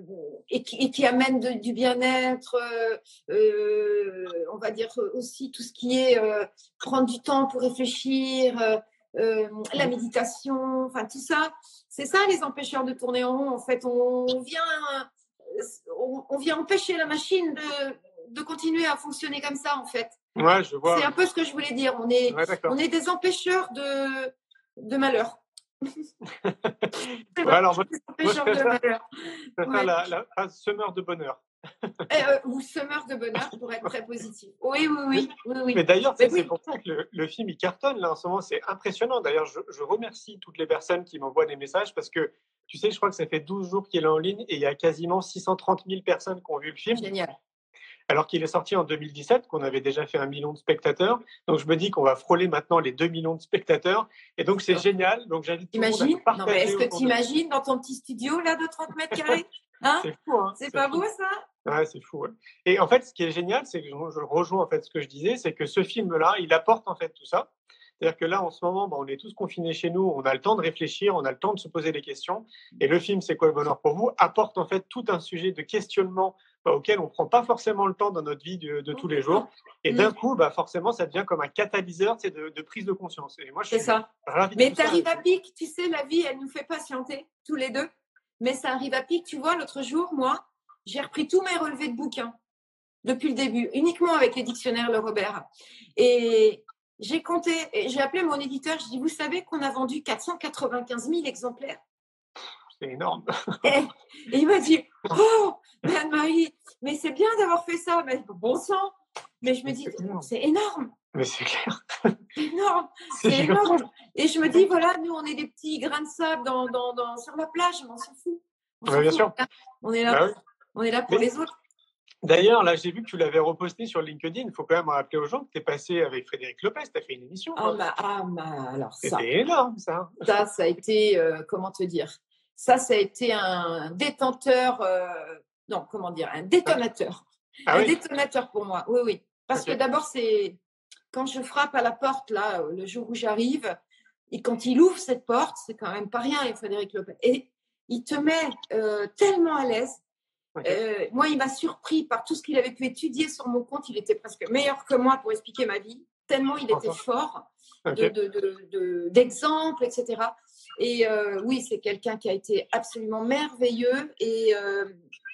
S3: et, qui, et qui amènent de- du bien-être, euh, euh, on va dire aussi tout ce qui est euh, prendre du temps pour réfléchir, la méditation, enfin tout ça. C'est ça les empêcheurs de tourner en rond. En fait, on vient, on, on vient empêcher la machine de, de continuer à fonctionner comme ça, en fait.
S2: Ouais, je vois.
S3: C'est un peu ce que je voulais dire. On est,
S2: Ouais,
S3: on est des empêcheurs de, de malheur. <laughs>
S2: Ouais, alors, <laughs> moi, moi, je
S3: de malheur. <laughs>
S2: préfère
S3: Ouais.
S2: la, semeur de bonheur.
S3: Euh, ou semeur de bonheur pour être très positif. Oui, oui, oui. oui, oui.
S2: Mais d'ailleurs, c'est
S3: oui.
S2: pour ça que le, le film il cartonne là en ce moment. C'est impressionnant. D'ailleurs, je, je remercie toutes les personnes qui m'envoient des messages parce que tu sais, je crois que ça fait 12 jours qu'il est en ligne et il y a quasiment 630 000 personnes qui ont vu le film.
S3: Génial.
S2: Alors qu'il est sorti en 2017, qu'on avait déjà fait un million de spectateurs. Donc je me dis qu'on va frôler maintenant les 2 millions de spectateurs. Et donc c'est génial. Donc j'invite tout le monde à
S3: Non, mais est-ce que tu
S2: de-
S3: imagines dans ton petit studio là de 30 mètres carrés Hein?
S2: C'est fou, hein
S3: C'est pas
S2: fou.
S3: beau ça?
S2: Ouais, c'est fou. ouais. Et en fait, ce qui est génial, c'est que je, je rejoins en fait ce que je disais, c'est que ce film-là, il apporte en fait tout ça. C'est-à-dire que là, en ce moment, bah, on est tous confinés chez nous, on a le temps de réfléchir, on a le temps de se poser des questions. Et le film, c'est quoi le bonheur pour vous apporte en fait tout un sujet de questionnement bah, auquel on prend pas forcément le temps dans notre vie de, de tous les jours. Et d'un coup, bah, forcément, ça devient comme un catalyseur tu sais, de, de prise de conscience. Et moi, je
S3: C'est
S2: suis
S3: ça. Mais
S2: tout ça.
S3: t'arrives à pic, tu sais, la vie, elle nous fait patienter tous les deux. Mais ça arrive à pic. Tu vois, l'autre jour, moi, j'ai repris tous mes relevés de bouquins depuis le début, uniquement avec les dictionnaires Le Robert. Et j'ai compté, et j'ai appelé mon éditeur, je dis, vous savez qu'on a vendu 495 000 exemplaires
S2: C'est énorme.
S3: et, et il m'a dit, oh, Anne-Marie, mais c'est bien d'avoir fait ça, mais bon sang. Mais je me dis,
S2: C'est énorme. Mais c'est clair.
S3: énorme. <laughs>
S2: C'est
S3: énorme. Et je me dis, voilà, nous, on est des petits grains de sable dans, dans, dans- sur la plage, mais on s'en fout. On
S2: Ouais, bien
S3: fout.
S2: sûr.
S3: On est là,
S2: Bah oui.
S3: on est là pour
S2: Mais-
S3: les autres.
S2: D'ailleurs, là, j'ai vu que tu l'avais reposté sur LinkedIn. Il faut quand même rappeler aux gens que tu es passé avec Frédéric Lopez. Tu as fait une émission.
S3: Ah, bah, ah, bah, alors ça,
S2: C'était énorme, ça.
S3: ça, ça a été, euh, comment te dire? Ça, ça a été un détenteur, euh, non, comment dire, un détonateur.
S2: Ah
S3: un
S2: oui?
S3: détonateur pour moi, oui, oui. Parce que d'abord, c'est quand je frappe à la porte, là, le jour où j'arrive, et quand il ouvre cette porte, c'est quand même pas rien, et Frédéric Lopez. Et il te met euh, tellement à l'aise. Euh, moi, il m'a surpris par tout ce qu'il avait pu étudier sur mon compte. Il était presque meilleur que moi pour expliquer ma vie, tellement il était fort
S2: Ok.
S3: de- de- de- de- d'exemples, etc. Et euh, oui, c'est quelqu'un qui a été absolument merveilleux et euh,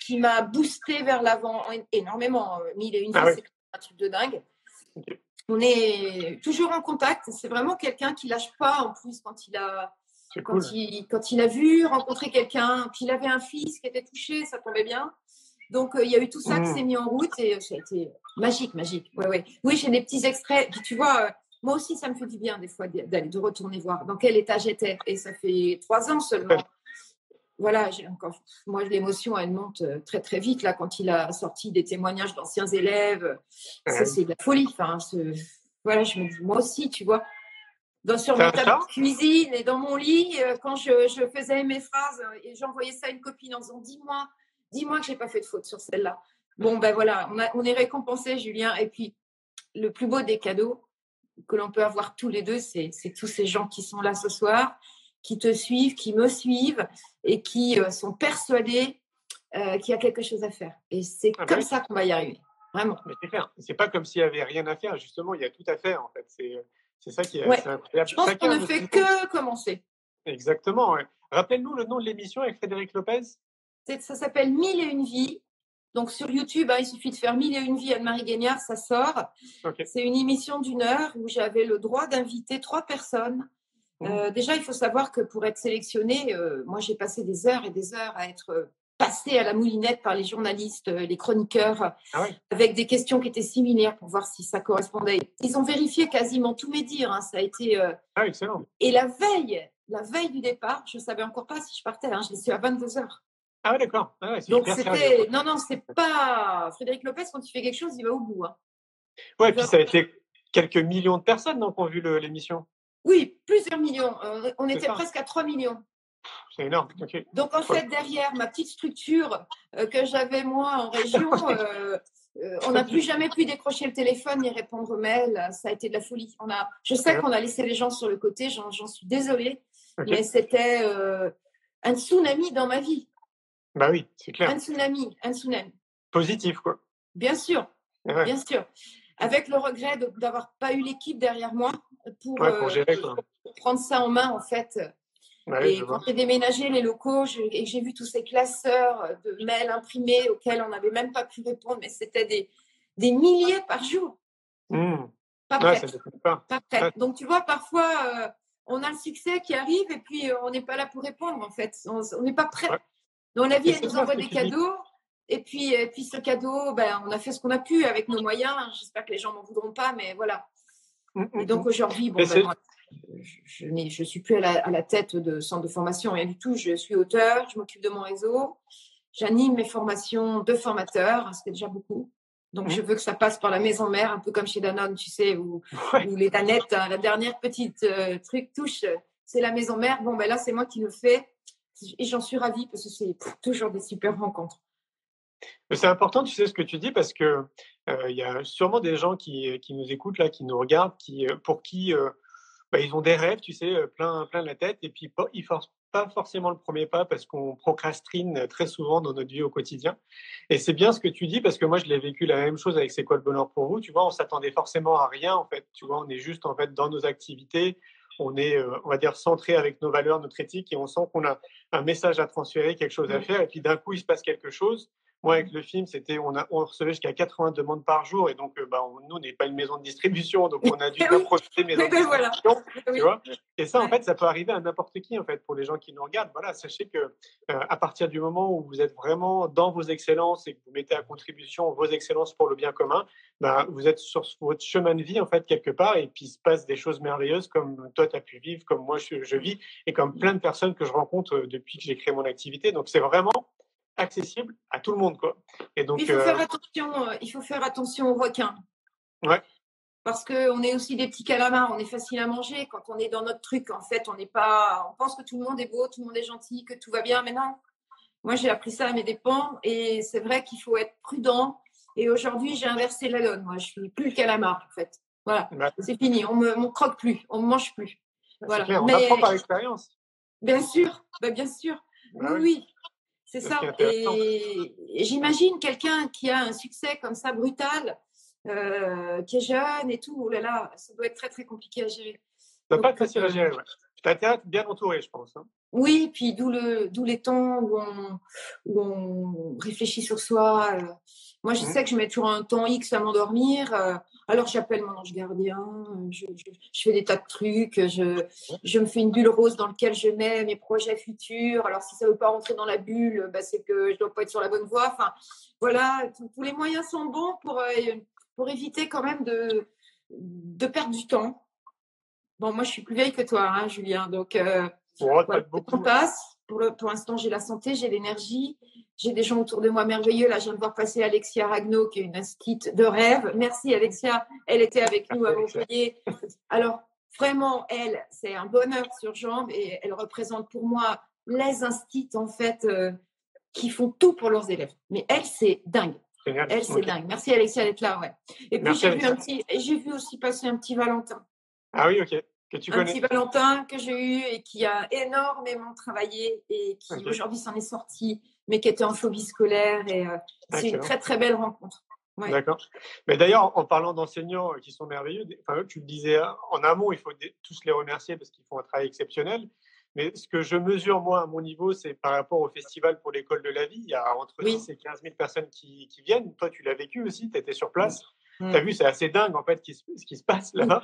S3: qui m'a boosté vers l'avant en- énormément. Mille et une
S2: Ah
S3: vies,
S2: ouais.
S3: c'est un truc de dingue. On est toujours en contact. C'est vraiment quelqu'un qui lâche pas en plus quand il a quand,
S2: cool.
S3: il, quand il a vu rencontrer quelqu'un, puis il avait un fils qui était touché, ça tombait bien. Donc euh, il y a eu tout ça qui
S2: Mm.
S3: s'est mis en route et euh, ça a été magique, magique. Ouais, ouais. Oui, j'ai des petits extraits. Puis tu vois, euh, moi aussi, ça me fait du bien des fois d'aller de retourner voir dans quel état j'étais. Et ça fait trois ans seulement.
S2: Ouais. <laughs>
S3: Voilà, j'ai encore. Moi, l'émotion, elle monte très très vite là quand il a sorti des témoignages d'anciens élèves. Ça, c'est de la folie. Enfin, ce- voilà, je me dis, moi aussi, tu vois. Dans, sur mon table de cuisine et dans mon lit, euh, quand je, je faisais mes phrases euh, et j'envoyais ça à une copine en disant Dis-moi, dis-moi que j'ai pas fait de faute sur celle-là. Bon, ben voilà, on, a- on est récompensé, Julien. Et puis, le plus beau des cadeaux que l'on peut avoir tous les deux, c'est tous ces gens qui sont là ce soir, qui te suivent, qui me suivent et qui euh, sont persuadés euh, qu'il y a quelque chose à faire. Et c'est
S2: Ah
S3: comme
S2: oui.
S3: ça qu'on va y arriver. Vraiment.
S2: Mais c'est pas comme s'il y avait rien à faire. Justement, il y a tout à faire, en fait. C'est ça qui est,
S3: Ouais.
S2: incroyable.
S3: Je pense qu'on ne fait que commencer.
S2: Exactement. ouais. Rappelle-nous le nom de l'émission avec Frédéric Lopez.
S3: Ça s'appelle Mille et une vies. Donc sur YouTube, hein, il suffit de faire Mille et une vies Anne-Marie Gagnard, ça sort. C'est une émission d'une heure où j'avais le droit d'inviter trois personnes.
S2: Mmh.
S3: Euh, déjà, il faut savoir que pour être sélectionnée, euh, moi j'ai passé des heures et des heures à être passée à la moulinette par les journalistes, euh, les chroniqueurs,
S2: Ah
S3: avec des questions qui étaient similaires pour voir si ça correspondait. Ils ont vérifié quasiment tous mes dires. hein, ça a été euh,
S2: Ah, excellent.
S3: et la veille, la veille du départ, je savais encore pas si je partais. Hein, je l'ai su à 22 heures.
S2: Ah ouais, d'accord. Ah ouais,
S3: Donc c'était non non c'est pas Frédéric Lopez quand il fait quelque chose il va au bout. hein.
S2: Ouais, puis ça a été quelques millions de personnes qui ont vu l'émission.
S3: Oui, plusieurs millions. Euh, on était presque à 3 millions.
S2: C'est énorme.
S3: Donc en fait, derrière ma petite structure euh, que j'avais moi en région, <laughs> euh, on n'a plus jamais pu décrocher le téléphone ni répondre aux mails. Ça a été de la folie. On a, je sais qu'on a laissé les gens sur le côté, j'en suis désolée, mais c'était un tsunami dans ma vie.
S2: Bah oui, c'est clair.
S3: Un tsunami, un tsunami.
S2: Positif, quoi.
S3: Bien sûr, bien sûr avec le regret d'avoir pas eu l'équipe derrière moi pour,
S2: euh, gérer,
S3: prendre ça en main en fait. Et quand j'ai déménagé les locaux et j'ai vu tous ces classeurs de mails imprimés auxquels on n'avait même pas pu répondre, mais c'était des, des milliers par jour.
S2: Mmh.
S3: Pas, prêt. Donc tu vois, parfois euh, on a le succès qui arrive et puis euh, on n'est pas là pour répondre en fait. On n'est pas prêt. Dans la vie, elle nous envoie des cadeaux. Et puis, et puis ce cadeau, ben, on a fait ce qu'on a pu avec nos moyens. J'espère que les gens m'en voudront pas, mais voilà. Mmh, mmh, et donc aujourd'hui, bon, ben, je ne je suis plus à la, tête de centre de formation, rien du tout. Je suis auteur, je m'occupe de mon réseau. J'anime mes formations de formateurs, hein, c'était déjà beaucoup. Donc, je veux que ça passe par la maison mère, un peu comme chez Danone, tu sais, <laughs> où, les Danettes, hein, la dernière petite euh, truc touche, c'est la maison mère. Bon, ben là, c'est moi qui le fais. Et j'en suis ravie parce que c'est toujours des super rencontres.
S2: C'est important, tu sais ce que tu dis, parce que euh, il y a sûrement des gens qui, qui, nous écoutent là, qui nous regardent, qui, euh, pour qui euh, bah, ils ont des rêves, tu sais, plein, plein de la tête, et puis ils forcent pas forcément le premier pas parce qu'on procrastine très souvent dans notre vie au quotidien. Et c'est bien ce que tu dis parce que moi je l'ai vécu la même chose avec C'est quoi le bonheur pour vous? Tu vois, on s'attendait forcément à rien en fait. Tu vois, on est juste en fait dans nos activités, on est, on va dire, centré avec nos valeurs, notre éthique, et on sent qu'on a un message à transférer, quelque chose à mmh. faire, et puis d'un coup il se passe quelque chose moi, avec le film, c'était on, a, on recevait jusqu'à 80 demandes par jour. Et donc, euh, bah, nous, on n'est pas une maison de distribution. Donc, on a dû <laughs> approcher les maisons de <laughs> distribution. Tu vois et ça, en fait, ça peut arriver à n'importe qui, en fait, pour les gens qui nous regardent. Voilà, sachez que euh, à partir du moment où vous êtes vraiment dans vos excellences et que vous mettez à contribution vos excellences pour le bien commun, bah, vous êtes sur votre chemin de vie, en fait, quelque part. Et puis, il se passe des choses merveilleuses comme toi, tu as pu vivre, comme moi, je, je vis, et comme plein de personnes que je rencontre euh, depuis que j'ai créé mon activité. Donc, c'est vraiment accessible à tout le monde. Quoi.
S3: Et donc, il, faut faire euh, attention, euh, il faut faire attention aux requins.
S2: Ouais.
S3: Parce qu'on est aussi des petits calamars, on est facile à manger. Quand on est dans notre truc, en fait, on n'est pas. On pense que tout le monde est beau, tout le monde est gentil, que tout va bien, mais non. Moi, j'ai appris ça à mes dépens et c'est vrai qu'il faut être prudent. Et aujourd'hui, j'ai inversé la donne. Moi, je suis plus le calamar, en fait. Voilà, bah, c'est fini. On me, croque plus, on me mange plus.
S2: Voilà. On apprend par l'expérience.
S3: Bien sûr, bah, bien sûr. Bah oui, oui. C'est ça. Et, j'imagine quelqu'un qui a un succès comme ça brutal, euh, qui est jeune et tout, oh là là, ça doit être très très compliqué à gérer.
S2: Ça doit pas être facile à euh, gérer, ouais. Tu as bien entouré, je pense. Hein.
S3: Oui, puis d'où le, les temps où on, où on réfléchit sur soi. Euh. Moi, je sais que je mets toujours un temps X à m'endormir. Alors j'appelle mon ange gardien, je, fais des tas de trucs, je, je, me fais une bulle rose dans laquelle je mets mes projets futurs. Alors si ça ne veut pas rentrer dans la bulle, bah, c'est que je ne dois pas être sur la bonne voie. Enfin, voilà, tous les moyens sont bons pour, euh, pour éviter quand même de, de perdre du temps. Bon, moi je suis plus vieille que toi, hein, Julien, donc euh, on passe. Pour, pour l'instant, j'ai la santé, j'ai l'énergie, j'ai des gens autour de moi merveilleux. Là, je viens de voir passer Alexia Ragno, qui est une instite de rêve. Merci, Alexia. Elle était avec nous à Montpellier. Alors, vraiment, elle, c'est un bonheur sur jambe et elle représente pour moi les instits, en fait, euh, qui font tout pour leurs élèves. Mais elle, c'est dingue. Elle, c'est dingue. Merci, Alexia, d'être là. Ouais. Et puis, j'ai vu, un petit, j'ai vu aussi passer un petit Valentin.
S2: Ah oui, ok. Que tu
S3: un petit Valentin que j'ai eu et qui a énormément travaillé et qui aujourd'hui s'en est sorti mais qui était en phobie scolaire. Et euh, c'est une très, très belle rencontre.
S2: D'accord. Mais d'ailleurs, en parlant d'enseignants qui sont merveilleux, enfin, tu le disais en amont, il faut tous les remercier parce qu'ils font un travail exceptionnel. Mais ce que je mesure, moi, à mon niveau, c'est par rapport au festival pour l'école de la vie. Il y a entre 10 et 15 000 personnes qui, qui viennent. Toi, tu l'as vécu aussi, tu étais sur place. Tu as vu, c'est assez dingue, en fait, ce qui se passe là-bas.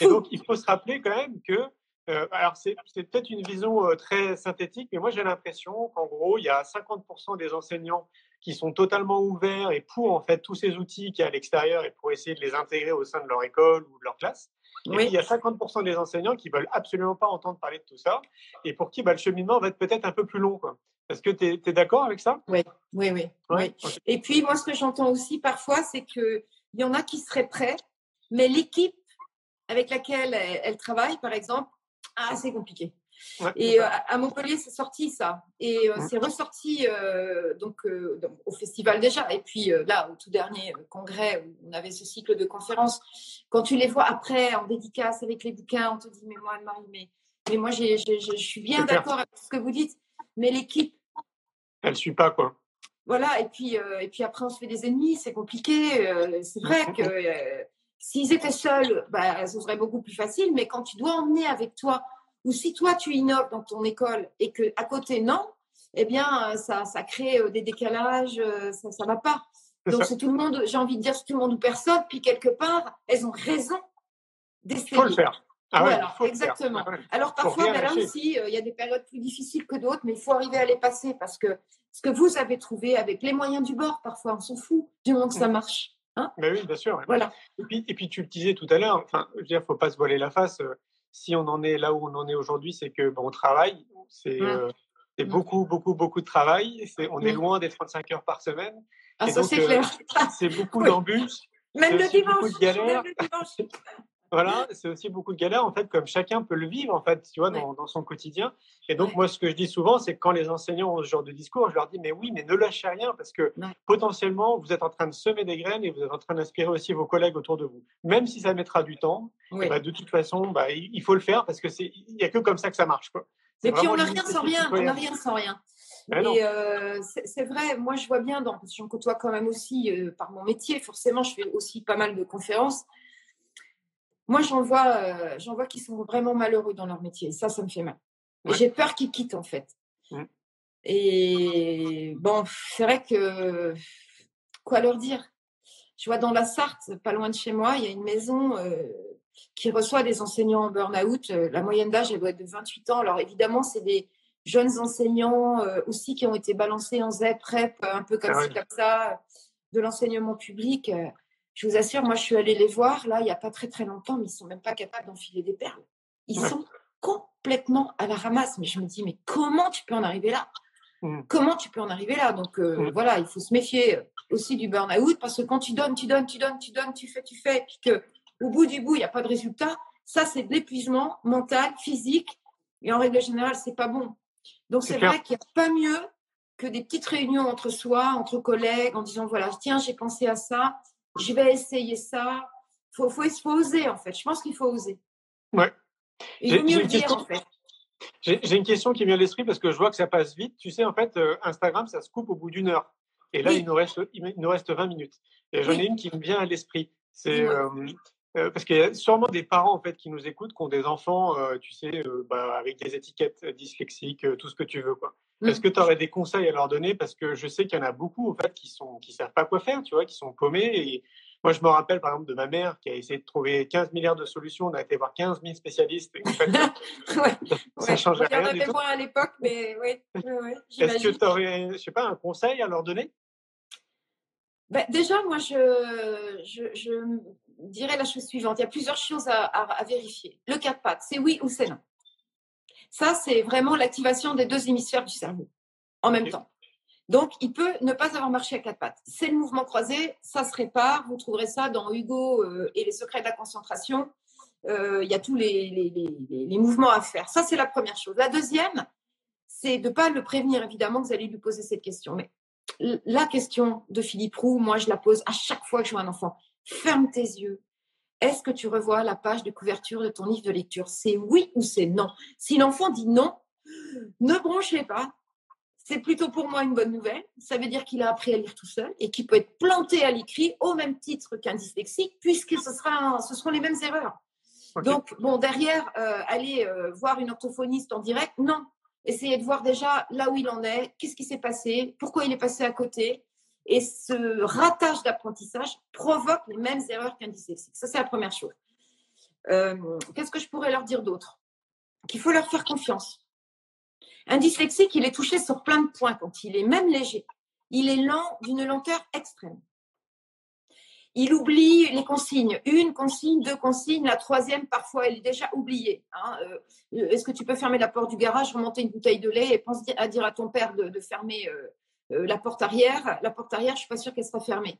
S2: Et donc, il faut se rappeler quand même que euh, alors, c'est peut-être une vision euh, très synthétique, mais moi, j'ai l'impression qu'en gros, il y a 50% des enseignants qui sont totalement ouverts et pour en fait tous ces outils qui y a à l'extérieur et pour essayer de les intégrer au sein de leur école ou de leur classe. Et puis, il y a 50% des enseignants qui veulent absolument pas entendre parler de tout ça et pour qui bah, le cheminement va être peut-être un peu plus long. Est-ce que tu es, d'accord avec ça?
S3: Oui, oui, oui. oui. Et puis, moi, ce que j'entends aussi parfois, c'est que il y en a qui seraient prêts, mais l'équipe avec laquelle elle, elle travaille, par exemple, ah, c'est compliqué.
S2: Ouais,
S3: Et euh, à Montpellier, c'est sorti ça. Et euh,
S2: Ouais.
S3: c'est ressorti euh, donc, au festival déjà. Et puis là, au tout dernier congrès où on avait ce cycle de conférences, quand tu les vois après en dédicace avec les bouquins, on te dit Mais moi, Anne-Marie, mais, mais moi, je suis bien d'accord avec ce que vous dites. Mais l'équipe,
S2: Elle suit pas, quoi.
S3: Voilà. Et puis, euh, et puis après, on se fait des ennemis, c'est compliqué. euh, c'est vrai que euh, s'ils étaient seuls, bah, ce serait beaucoup plus facile. Mais quand tu dois emmener avec toi, ou si toi tu innoves dans ton école et que à côté non, eh bien euh, ça, ça crée euh, des décalages, ça ça va pas. Donc c'est tout le monde, j'ai envie de dire c'est tout le monde ou personne. Puis quelque part, elles ont raison
S2: Il
S3: d'essayer.
S2: faut le faire. Ah ouais,
S3: exactement.
S2: Ah ouais.
S3: Alors parfois, ben
S2: lâcher.
S3: aussi, euh, il y a des périodes plus difficiles que d'autres, mais il faut arriver à les passer parce que ce que vous avez trouvé avec les moyens du bord, parfois on s'en fout du moment que ça marche.
S2: Mais oui, bien sûr.
S3: Voilà.
S2: Et puis, et puis tu le disais tout à l'heure, enfin, je veux dire, faut pas se voiler la face. euh, Si on en est là où on en est aujourd'hui, c'est que bon, on travaille, c'est
S3: Mm.
S2: euh, c'est
S3: Mm.
S2: beaucoup, beaucoup, beaucoup de travail. C'est, on est
S3: Mm.
S2: loin des 35 heures par semaine.
S3: Ah,
S2: Et
S3: ça c'est
S2: euh,
S3: clair.
S2: C'est beaucoup <laughs>
S3: Oui.
S2: d'embûches.
S3: Même. Même le dimanche. <laughs>
S2: Voilà, c'est aussi beaucoup de galères, en fait, comme chacun peut le vivre, en fait, tu vois, dans, dans son quotidien. Et donc,
S3: Ouais.
S2: moi, ce que je dis souvent, c'est que quand les enseignants ont ce genre de discours, je leur dis, mais oui, mais ne lâchez rien, parce que
S3: Ouais.
S2: potentiellement, vous êtes en train de semer des graines et vous êtes en train d'inspirer aussi vos collègues autour de vous. Même si ça mettra du temps,
S3: Oui.
S2: bah, de toute façon, bah, il faut le faire, parce que c'est, il n'y a que comme ça que ça marche, quoi.
S3: Et puis on n'a rien sans rien. On n'a rien sans rien. Et euh, c'est c'est vrai, moi je vois bien, dans, parce que j'en côtoie quand même aussi euh, par mon métier, forcément, je fais aussi pas mal de conférences. Moi j'en vois, euh, j'en vois qui sont vraiment malheureux dans leur métier. Ça, ça me fait mal.
S2: Ouais.
S3: J'ai peur qu'ils quittent en fait. Et bon, c'est vrai que quoi leur dire? Je vois dans la Sarthe, pas loin de chez moi, il y a une maison euh, qui reçoit des enseignants en burn-out. Euh, La moyenne d'âge, elle doit être de 28 ans. Alors évidemment, c'est des jeunes enseignants euh, aussi qui ont été balancés en ZEP, REP, un peu comme
S2: Ah
S3: ci,
S2: ouais.
S3: comme ça, de l'enseignement public. Euh, Je vous assure, moi, je suis allée les voir, là, il n'y a pas très très longtemps, mais ils sont même pas capables d'enfiler des perles. Ils
S2: Ouais.
S3: sont complètement à la ramasse. Mais je me dis, mais comment tu peux en arriver là?
S2: Mm.
S3: Comment tu peux en arriver là? Donc euh,
S2: Mm.
S3: voilà, il faut se méfier aussi du burn-out parce que quand tu donnes, tu donnes, tu donnes, tu donnes, tu fais, tu fais, et puis que au bout du bout, il n'y a pas de résultat, ça, c'est de l'épuisement mental, physique, et en règle générale, c'est pas bon. Donc
S2: C'est
S3: vrai qu'il n'y a pas mieux que des petites réunions entre soi, entre collègues, en disant voilà, tiens, j'ai pensé à ça, je vais essayer ça. Faut, faut, faut oser en fait. Je pense qu'il faut oser.
S2: Ouais.
S3: Il vaut mieux le dire
S2: question.
S3: en fait.
S2: J'ai une question qui me vient à l'esprit parce que je vois que ça passe vite. Tu sais, en fait, euh, Instagram, ça se coupe au bout d'une heure. Et là,
S3: Oui.
S2: il, nous reste, il nous reste 20 minutes. Et j'en ai
S3: Oui.
S2: une qui me vient à l'esprit. C'est euh, euh, parce qu'il y a sûrement des parents en fait qui nous écoutent, qui ont des enfants, euh, tu sais, euh, bah, avec des étiquettes dyslexiques, tout ce que tu veux, quoi.
S3: Mm.
S2: Est-ce que tu aurais des conseils à leur donner? Parce que je sais qu'il y en a beaucoup en fait qui sont qui savent pas quoi faire, tu vois, qui sont paumés. Et moi, je me rappelle par exemple de ma mère qui a essayé de trouver 15 milliards de solutions. On a été voir 15 000 spécialistes. Et en fait, <laughs>
S3: ouais.
S2: ça
S3: ouais.
S2: changeait
S3: Il y en
S2: rien
S3: avait moins à l'époque, mais oui, ouais,
S2: Est-ce que tu aurais, je sais pas, un conseil à leur donner?
S3: Ben, déjà, moi, je, je, je dirais la chose suivante. Il y a plusieurs choses à, à- à vérifier. Le quatre pattes, c'est oui ou c'est non. Ça, c'est vraiment l'activation des deux hémisphères du cerveau en même temps. Donc, il peut ne pas avoir marché à quatre pattes. C'est le mouvement croisé, ça se répare. Vous trouverez ça dans Hugo euh, et les secrets de la concentration. Euh, il y a tous les, les- les- les- les mouvements à faire. Ça, c'est la première chose. La deuxième, c'est de ne pas le prévenir, évidemment, que vous allez lui poser cette question. Mais la question de Philippe Roux, moi, je la pose à chaque fois que je vois un enfant. Ferme tes yeux. Est-ce que tu revois la page de couverture de ton livre de lecture? C'est oui ou c'est non Si l'enfant dit non, <gasps> ne bronchez pas. C'est plutôt pour moi une bonne nouvelle. Ça veut dire qu'il a appris à lire tout seul et qu'il peut être planté à l'écrit au même titre qu'un dyslexique, puisque ce, sera, ce seront les mêmes erreurs. Donc, bon, derrière, euh, aller euh, voir une orthophoniste en direct, non. Essayez de voir déjà là où il en est, qu'est-ce qui s'est passé, pourquoi il est passé à côté. Et ce ratage d'apprentissage provoque les mêmes erreurs qu'un dyslexique. Ça, c'est la première chose. Euh, Qu'est-ce que je pourrais leur dire d'autre? Qu'il faut leur faire confiance. Un dyslexique, il est touché sur plein de points quand il est même léger. Il est lent d'une lenteur extrême. Il oublie les consignes. Une consigne, deux consignes. La troisième, parfois, elle est déjà oubliée. hein. Euh, Est-ce que tu peux fermer la porte du garage, remonter une bouteille de lait et pense à dire à ton père de, de fermer euh, euh, la porte arrière La porte arrière, je suis pas sûre qu'elle sera fermée.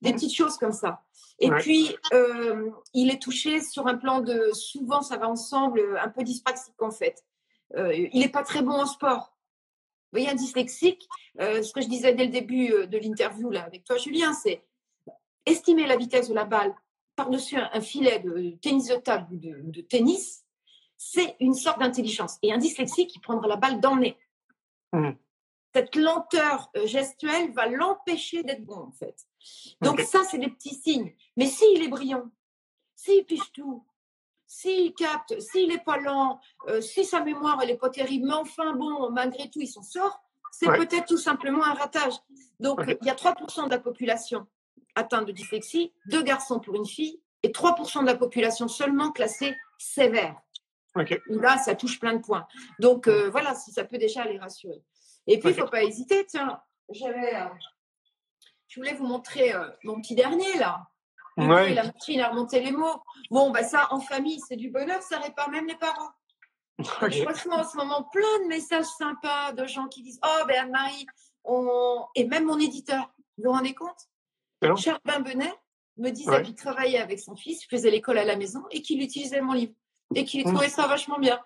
S3: Des petites choses comme ça. Et
S2: Ouais.
S3: puis, euh, il est touché sur un plan de, souvent ça va ensemble, euh, un peu dyspraxique en fait. Euh, il n'est pas très bon en sport. Vous voyez, un dyslexique, euh, ce que je disais dès le début euh, de l'interview là avec toi, Julien, c'est estimer la vitesse de la balle par-dessus un, filet de tennis de table ou de, de tennis, c'est une sorte d'intelligence. Et un dyslexique, il prendra la balle dans le nez.
S2: Mm.
S3: Cette lenteur euh, gestuelle va l'empêcher d'être bon, en fait. Donc, ça, c'est des petits signes. Mais s'il est brillant, s'il piche tout, s'il capte, s'il n'est pas lent, euh, si sa mémoire, elle n'est pas terrible, mais enfin, bon, malgré tout, il s'en sort, c'est
S2: Ouais.
S3: peut-être tout simplement un ratage. Donc, il y a 3% de la population atteinte de dyslexie, deux garçons pour une fille, et 3% de la population seulement classée sévère.
S2: Ok.
S3: Où là, ça touche plein de points. Donc, euh, voilà, si ça peut déjà les rassurer. Et puis, il ne faut pas hésiter. Tiens, j'avais. euh, je voulais vous montrer euh, mon petit dernier, là.
S2: Ouais.
S3: La machine à remonter les mots. Bon, bah, ça, en famille, c'est du bonheur, ça répare même les parents.
S2: Ok.
S3: Je reçois en ce moment plein de messages sympas de gens qui disent Oh, ben Anne-Marie, on... et même mon éditeur, vous vous rendez compte?
S2: Excellent.
S3: Charbin Benet me disait
S2: Ouais.
S3: qu'il travaillait avec son fils, faisait l'école à la maison et qu'il utilisait mon livre et qu'il
S2: Mm.
S3: trouvait ça vachement bien.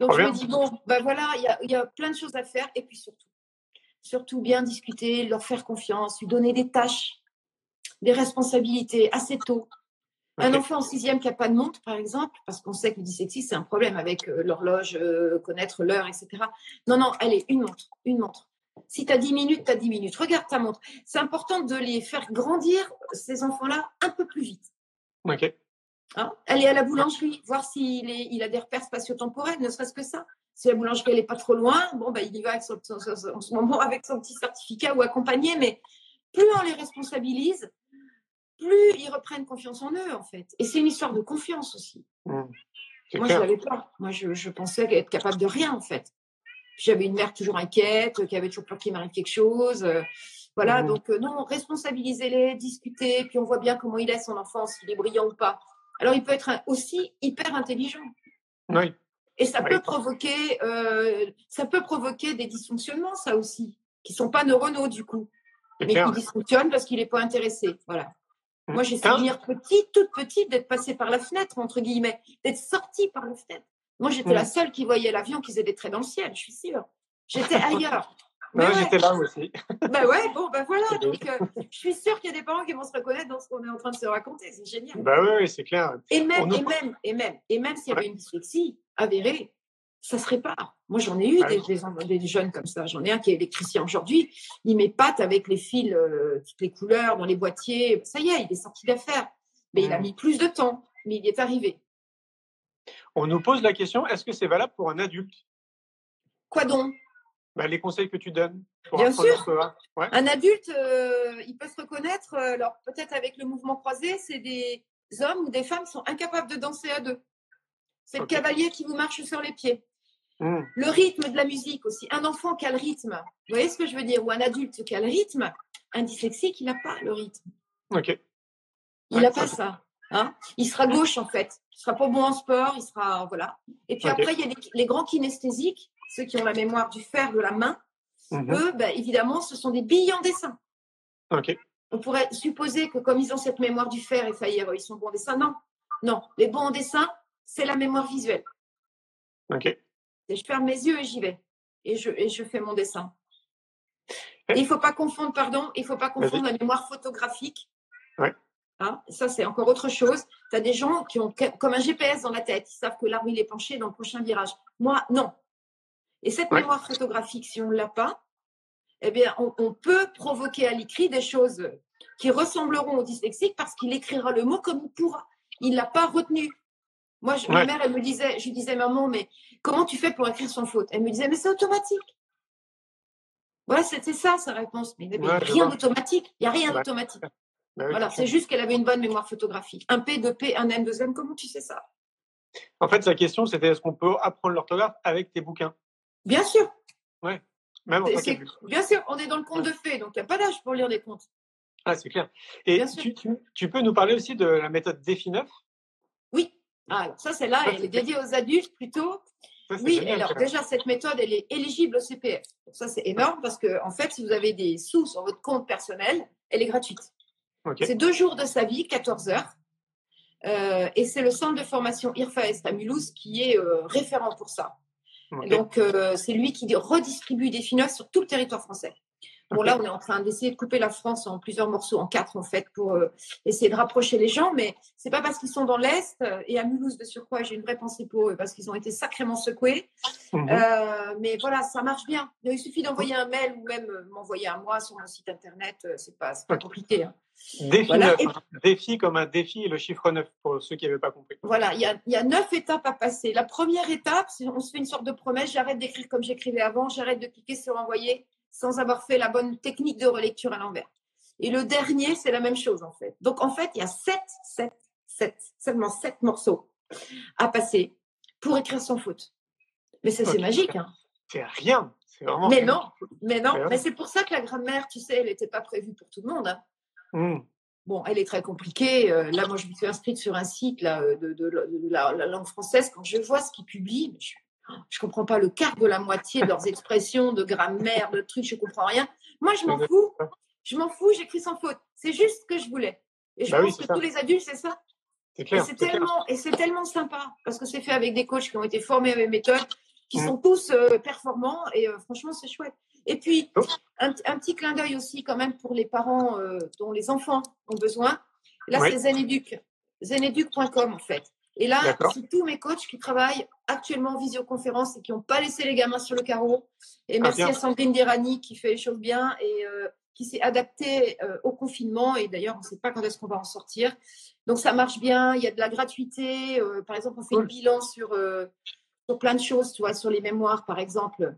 S3: Donc je me dis Bon, ben voilà, il y a, il y a plein de choses à faire et puis surtout, surtout bien discuter, leur faire confiance, lui donner des tâches, des responsabilités assez tôt. Un enfant en sixième qui n'a pas de montre, par exemple, parce qu'on sait que le dyslexie, c'est un problème avec euh, l'horloge, euh, connaître l'heure, etc. Non, non, allez, une montre, une montre. Si tu as 10 minutes, tu as 10 minutes. Regarde ta montre. C'est important de les faire grandir, ces enfants-là, un peu plus vite.
S2: Ok.
S3: Hein? Aller à la boulangerie, voir s'il est- il a des repères spatio-temporels, ne serait-ce que ça. Si la boulangerie n'est pas trop loin, bon, bah, il y va avec son- son- son- en ce moment avec son petit certificat ou accompagné, mais plus on les responsabilise, plus ils reprennent confiance en eux, en fait. Et c'est une histoire de confiance aussi.
S2: Mm. C'est
S3: Moi, je
S2: clair.
S3: l'avais pas. Moi, je, je pensais être capable de rien, en fait. J'avais une mère toujours inquiète, qui avait toujours peur qu'il m'arrive quelque chose. euh, voilà,
S2: Mhm.
S3: donc euh, non, responsabilisez-les, discutez, puis on voit bien comment il est son enfant, s'il est brillant ou pas. Alors, il peut être un- aussi hyper intelligent.
S2: Oui.
S3: Et ça
S2: Oui.
S3: peut provoquer, euh, ça peut provoquer des dysfonctionnements, ça aussi, qui sont pas neuronaux du coup, mais
S2: clair.
S3: qui dysfonctionnent parce qu'il n'est pas intéressé. Voilà.
S2: Mhm.
S3: Moi, j'ai souvenir petite, toute petite, d'être passée par la fenêtre, entre guillemets, d'être sortie par la fenêtre. Moi, j'étais la seule qui voyait l'avion qui faisait des traits dans le ciel, je suis sûre. J'étais <laughs> ailleurs.
S2: Ouais,
S3: Mais ouais.
S2: J'étais là aussi.
S3: Ben ouais, bon, ben voilà. Donc, euh, je suis sûre qu'il y a des parents qui vont se reconnaître dans ce qu'on est en train de se raconter. C'est génial.
S2: Oui, oui, c'est clair.
S3: Et même,
S2: nous-
S3: et même, et même, et même s'il y avait
S2: Ouais.
S3: une dyslexie avérée, ça se répare. Moi, j'en ai eu des, jeunes comme ça. J'en ai un qui est électricien aujourd'hui. Il m'épate avec les fils, euh, toutes les couleurs dans les boîtiers. Ça y est, il est sorti d'affaires. Mais il a mis plus de temps, mais il y est arrivé.
S2: On nous pose la question est-ce que c'est valable pour un adulte?
S3: Quoi donc?
S2: Bah, Les conseils que tu donnes pour
S3: Bien sûr.
S2: Ouais.
S3: Un adulte, euh, il peut se reconnaître. euh, alors, peut-être avec le mouvement croisé, c'est des hommes ou des femmes qui sont incapables de danser à deux. C'est le cavalier qui vous marche sur les pieds.
S2: Mm.
S3: Le rythme de la musique aussi. Un enfant qui a le rythme, vous voyez ce que je veux dire? Ou un adulte qui a le rythme, un dyslexique, il n'a pas le rythme.
S2: Ok.
S3: Il n'a pas ça. Hein il sera gauche en fait. Il sera pas bon en sport, il sera voilà. Et puis après, il y a les, les grands kinesthésiques, ceux qui ont la mémoire du fer de la main.
S2: Mhm.
S3: Eux, ben, évidemment, ce sont des billes en dessin.
S2: Ok.
S3: On pourrait supposer que comme ils ont cette mémoire du fer et faillir, ils sont bons en dessin. Non, non. Les bons en dessin, c'est la mémoire visuelle.
S2: Ok.
S3: Et je ferme mes yeux et j'y vais. Et je, et je fais mon dessin. Et il ne faut pas confondre, pardon, il faut pas confondre la mémoire photographique.
S2: Ouais.
S3: Hein, ça, c'est encore autre chose. Tu as des gens qui ont comme un GPS dans la tête. Ils savent que l'arbre, il est penché dans le prochain virage. Moi, non. Et cette
S2: Ouais.
S3: mémoire photographique, si on ne l'a pas, eh bien, on, on peut provoquer à l'écrit des choses qui ressembleront au dyslexique parce qu'il écrira le mot comme il pourra. Il ne l'a pas retenu. Moi, je- ma mère, elle me disait, je lui disais, maman, mais comment tu fais pour écrire sans faute? Elle me disait, mais c'est automatique. Voilà, c'était ça sa réponse. Mais
S2: Ouais,
S3: rien d'automatique. Il n'y a rien d'automatique.
S2: Bah oui,
S3: Voilà,
S2: c'est
S3: juste qu'elle avait une bonne mémoire photographique. Un P, deux P, un N, deux N. Comment tu sais ça?
S2: En fait, sa question, c'était est-ce qu'on peut apprendre l'orthographe avec tes bouquins?
S3: Bien sûr.
S2: Même en.
S3: Bien sûr, on est dans le conte de fées, donc il n'y a pas d'âge pour lire des contes.
S2: Ah, c'est clair. Et
S3: Bien
S2: tu, tu- tu peux nous parler aussi de la méthode DEFI9
S3: Oui. Ah, alors ça, c'est là, elle est dédiée aux adultes plutôt.
S2: Ça,
S3: Oui,
S2: génial,
S3: alors déjà, cette méthode, elle est éligible au CPF. Donc ça, c'est énorme parce que, en fait, si vous avez des sous sur votre compte personnel, elle est gratuite. C'est deux jours de sa vie, 14 heures. Euh, et c'est le centre de formation IRFA Est à Mulhouse qui est euh, référent pour ça. Donc, euh, c'est lui qui redistribue des FINOF sur tout le territoire français. Bon, là, on est en train d'essayer de couper la France en plusieurs morceaux, en quatre en fait, pour euh, essayer de rapprocher les gens. Mais c'est pas parce qu'ils sont dans l'Est euh, et à Mulhouse de surcroît, j'ai une vraie pensée pour eux parce qu'ils ont été sacrément secoués.
S2: Mhm.
S3: Euh, mais voilà, ça marche bien. Il suffit d'envoyer un mail ou même euh, m'envoyer un moi sur mon site internet. euh, C'est pas, pas compliqué. hein.
S2: Défi
S3: voilà.
S2: neuf,
S3: Et-
S2: hein. Défi comme un défi et le chiffre 9 pour ceux qui n'avaient pas compris.
S3: Voilà, il y a, il y a neuf étapes à passer. La première étape, c'est on se fait une sorte de promesse. J'arrête d'écrire comme j'écrivais avant. J'arrête de cliquer sur envoyer sans avoir fait la bonne technique de relecture à l'envers. Et le dernier, c'est la même chose en fait. Donc en fait, il y a sept, sept, sept, seulement sept morceaux à passer pour écrire sans faute. Mais c'est c'est magique, hein.
S2: C'est rien. Vraiment.
S3: Mais non, mais non. Mais c'est pour ça que la grammaire, tu sais, elle n'était pas prévue pour tout le monde. hein.
S2: Mhm.
S3: Bon, elle est très compliquée. Euh, là, moi, je me suis inscrite sur un site là, euh, de, de- de la, la langue française. Quand je vois ce qu'ils publient, mais je ne comprends pas le quart de la moitié de leurs expressions, de grammaire, de trucs, je comprends rien. Moi, je m'en fous. Je m'en fous, j'écris sans faute. C'est juste ce que je voulais. Et je
S2: Bah
S3: pense que
S2: ça.
S3: tous les adultes, c'est ça.
S2: C'est
S3: Et
S2: clair.
S3: c'est
S2: c'est clair.
S3: tellement, et c'est tellement sympa parce que c'est fait avec des coachs qui ont été formés à mes méthodes, qui
S2: Mm.
S3: sont tous euh, performants et euh, franchement, c'est chouette. Et puis,
S2: Oh.
S3: un, un petit clin d'œil aussi quand même pour les parents euh, dont les enfants ont besoin. Là, c'est Zeneduc, zeneduc.com en fait. Et là, c'est tous mes coachs qui travaillent actuellement en visioconférence et qui n'ont pas laissé les gamins sur le carreau. Et merci
S2: Ah, bien.
S3: à Sandrine Dirani qui fait les choses bien et euh, qui s'est adaptée euh, au confinement. Et d'ailleurs, on ne sait pas quand est-ce qu'on va en sortir. Donc, ça marche bien. Il y a de la gratuité. Euh, par exemple, on fait
S2: Cool.
S3: le bilan sur, sur plein de choses, tu vois, sur les mémoires, par exemple.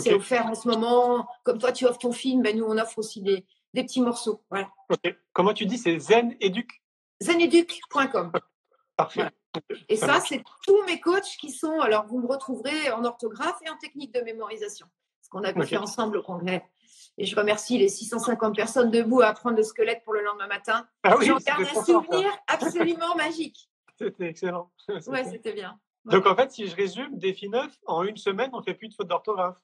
S3: C'est offert en ce moment. Comme toi, tu offres ton film, ben, nous, on offre aussi des, des petits morceaux. Voilà.
S2: Comment tu dis? C'est Zen Educ?
S3: Zeneduc.com. <laughs>
S2: Parfait.
S3: Voilà. Et
S2: Ça
S3: c'est tous mes coachs qui sont. Alors, vous me retrouverez en orthographe et en technique de mémorisation. Ce qu'on avait
S2: Ok.
S3: fait ensemble au congrès. Et je remercie les 650 personnes debout à apprendre le squelette pour le lendemain matin.
S2: Ah oui,
S3: J'en garde un
S2: ça.
S3: souvenir <laughs> absolument magique.
S2: C'était excellent. <laughs>
S3: Ouais,
S2: C'était-
S3: bien.
S2: Donc en fait, si je résume, défi 9, en une semaine, on ne fait plus de faute d'orthographe.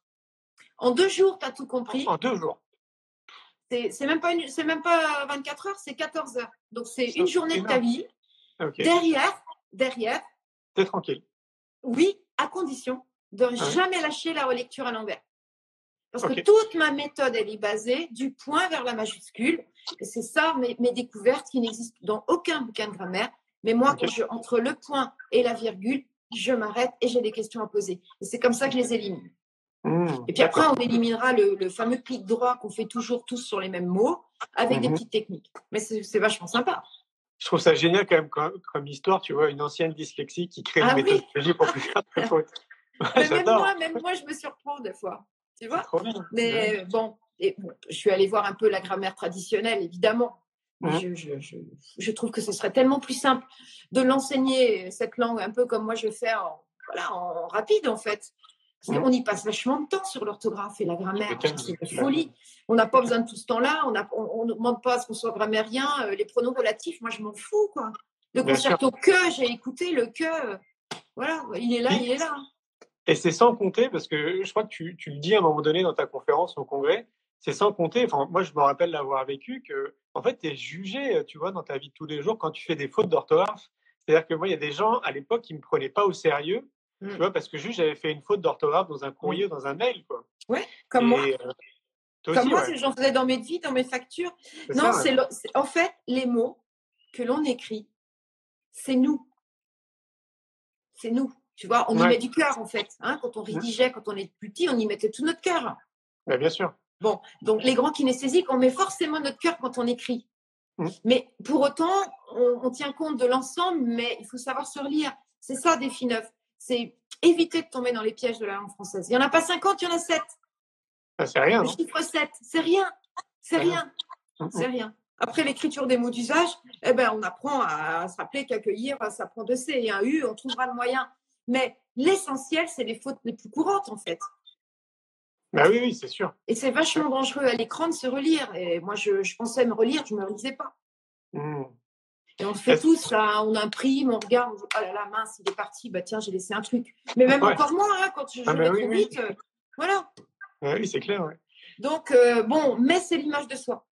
S3: En deux jours, tu as tout compris.
S2: En deux jours.
S3: C'est même, pas une- même pas 24 heures, c'est 14 heures. Donc, c'est une journée de ta vie. Derrière, derrière,
S2: T'es tranquille.
S3: Oui, à condition de
S2: ouais.
S3: jamais lâcher la relecture à l'envers. Parce que toute ma méthode, elle est basée du point vers la majuscule. Et c'est ça mes, mes découvertes qui n'existent dans aucun bouquin de grammaire. Mais moi,
S2: Ok.
S3: quand je, entre le point et la virgule, je m'arrête et j'ai des questions à poser. Et c'est comme ça que je les élimine.
S2: Mmh,
S3: Et puis après, on éliminera le, le fameux clic droit qu'on fait toujours tous sur les mêmes mots avec des
S2: Mhm.
S3: petites techniques. Mais c'est c'est vachement sympa.
S2: Je trouve ça génial quand même comme, comme histoire, tu vois, une ancienne dyslexique qui crée
S3: Ah
S2: une
S3: oui.
S2: méthodologie pour plus faire de faute. Ouais,
S3: Mais même moi, même moi, je me surprends des fois. Tu vois
S2: trop bien. Ouais.
S3: Mais bon, et bon, je suis allée voir un peu la grammaire traditionnelle, évidemment. Mais je, je, je, je trouve que ce serait tellement plus simple de l'enseigner, cette langue, un peu comme moi je fais en, voilà, en rapide, en fait. Parce qu'on y passe vachement de temps sur l'orthographe et la grammaire. C'est une folie. On n'a pas besoin de tout ce temps-là. On ne demande pas à ce qu'on soit grammairien. Euh, Les pronoms relatifs, moi, je m'en fous, quoi. Le concerto que, j'ai écouté le que. euh, Voilà, il est là, il est là.
S2: Et c'est sans compter, parce que je crois que tu, tu le dis à un moment donné dans ta conférence au congrès, c'est sans compter, enfin, moi je me rappelle l'avoir vécu, que en fait tu es jugé, tu vois, dans ta vie de tous les jours quand tu fais des fautes d'orthographe. C'est-à-dire que moi, il y a des gens à l'époque qui ne me prenaient pas au sérieux, Tu vois, parce que juste j'avais fait une faute d'orthographe dans un courrier, dans un mail, quoi.
S3: Comme
S2: Et,
S3: moi.
S2: euh,
S3: Comme
S2: aussi,
S3: moi,
S2: ouais.
S3: j'en faisais dans mes devis, dans mes factures. Non,
S2: ouais.
S3: c'est en fait les mots que l'on écrit, c'est nous. C'est nous. Tu vois, on y
S2: Ouais.
S3: met du cœur en fait. hein. quand on rédigeait, quand on est petit, on y mettait tout notre cœur.
S2: Bah, bien sûr.
S3: Bon, donc les grands kinesthésiques, on met forcément notre cœur quand on écrit.
S2: Mm.
S3: Mais pour autant, on, on tient compte de l'ensemble, mais il faut savoir se relire. C'est ça, défi neuf. C'est éviter de tomber dans les pièges de la langue française. Il n'y en a pas 50, il y en a 7.
S2: Bah, c'est rien,
S3: Le chiffre 7, c'est rien. C'est
S2: C'est rien. Mm, mm.
S3: C'est rien. Après l'écriture des mots d'usage, eh ben, on apprend à, se rappeler qu'accueillir, ça prend deux C et un U, on trouvera le moyen. Mais l'essentiel, c'est les fautes les plus courantes, en fait.
S2: Bah oui, oui, c'est sûr.
S3: Et c'est vachement dangereux à l'écran de se relire. Et moi, je, je pensais me relire, je ne me relisais pas.
S2: Mm.
S3: Et on le fait tous, ça, on imprime, on regarde, on dit, oh là là, mince, il est parti, bah tiens, j'ai laissé un truc. Mais même
S2: Ouais.
S3: encore moi, hein, quand je, je
S2: Ah,
S3: vais
S2: bah oui,
S3: trop
S2: oui.
S3: vite, euh, voilà.
S2: Ouais, oui, c'est clair, ouais.
S3: Donc, euh, bon, mais c'est l'image de soi.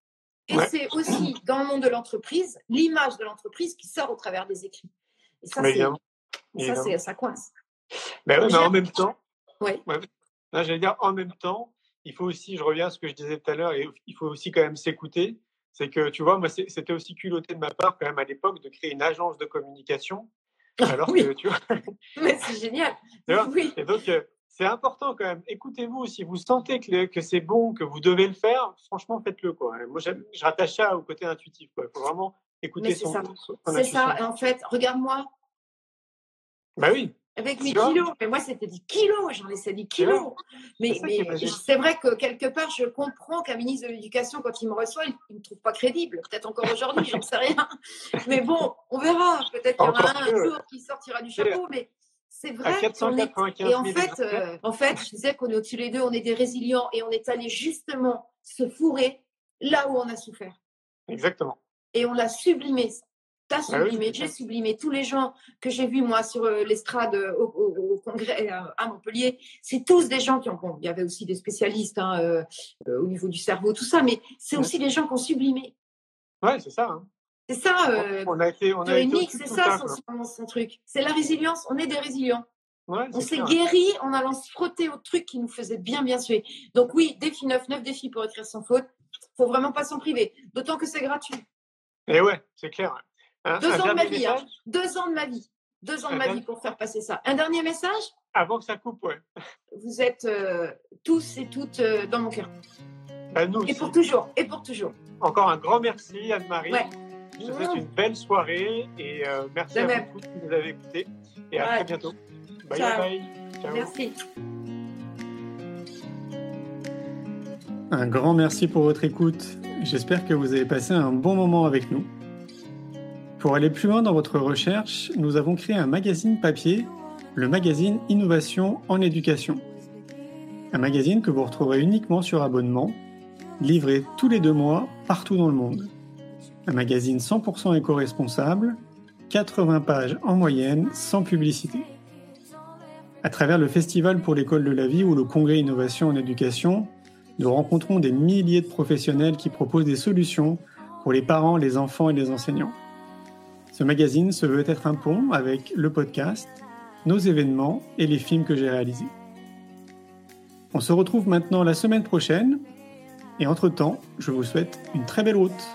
S3: Et c'est aussi dans le monde de l'entreprise, l'image de l'entreprise qui sort au travers des écrits. Et ça, c'est, ça, ça coince.
S2: Mais, mais en même temps,
S3: ouais.
S2: j'allais dire en même temps, il faut aussi, je reviens à ce que je disais tout à l'heure, il faut aussi quand même s'écouter. C'est que, tu vois, moi, c'était aussi culotté de ma part, quand même, à l'époque, de créer une agence de communication. Alors que, tu vois. <laughs>
S3: Mais c'est génial. <laughs>
S2: oui. Et donc, euh, c'est important quand même. Écoutez-vous, si vous sentez que, que c'est bon, que vous devez le faire, franchement, faites-le. Quoi. Moi, je rattache ça au côté intuitif. Il faut vraiment écouter son,
S3: ça. C'est ça. En fait, regarde-moi.
S2: Bah oui.
S3: Avec mes kilos. Mais moi, c'était 10 kilos. J'en laissais 10 kilos. Mais, c'est vrai que quelque part, je comprends qu'un ministre de l'Éducation, quand il me reçoit, il ne me trouve pas crédible. Peut-être encore aujourd'hui, <laughs> j'en sais rien. Mais bon, on verra. Peut-être qu'il y aura un, jour qui sortira du chapeau. Mais c'est vrai.
S2: Et
S3: en fait, euh, en fait, je disais qu'on est au-dessus les deux, on est des résilients et on est allé justement se fourrer là où on a souffert.
S2: Exactement.
S3: Et on l'a sublimé. T'as bah sublimé, j'ai sublimé. Tous les gens que j'ai vus, moi, sur euh, l'estrade euh, au, congrès à Montpellier, c'est tous des gens qui ont. Bon, il y avait aussi des spécialistes hein, au niveau du cerveau, tout ça, mais c'est aussi des gens qui ont sublimé.
S2: Ouais, c'est ça. Hein.
S3: C'est ça.
S2: on a été, on a
S3: c'est ça son, truc. C'est la résilience. On est des résilients. on s'est guéri en allant se frotter au truc qui nous faisait bien, bien suer. Donc oui, défi 9, 9 défis pour écrire sans faute. Faut vraiment pas s'en priver. D'autant que c'est gratuit.
S2: Et ouais, c'est clair.
S3: Deux ans de ma vie. Hein. Deux ans de ma vie. Deux ans de ma vie pour faire passer ça. Un dernier message?
S2: Avant que ça coupe, ouais.
S3: Vous êtes euh, tous et toutes euh, dans mon cœur.
S2: Bah, nous
S3: et pour toujours. Et pour toujours.
S2: Encore un grand merci, Anne-Marie. Je vous souhaite une belle soirée et euh, merci à vous tous qui nous avez écoutés. Et à très bientôt. Bye bye.
S3: Ciao. Merci.
S1: Un grand merci pour votre écoute. J'espère que vous avez passé un bon moment avec nous. Pour aller plus loin dans votre recherche, nous avons créé un magazine papier, le magazine Innovation en éducation. Un magazine que vous retrouverez uniquement sur abonnement, livré tous les deux mois partout dans le monde un magazine 100% éco-responsable, 80 pages en moyenne, sans publicité. À travers le Festival pour l'école de la vie ou le Congrès Innovation en éducation, nous rencontrons des milliers de professionnels qui proposent des solutions pour les parents, les enfants et les enseignants. Ce magazine se veut être un pont avec le podcast, nos événements et les films que j'ai réalisés. On se retrouve maintenant la semaine prochaine et entre-temps, je vous souhaite une très belle route.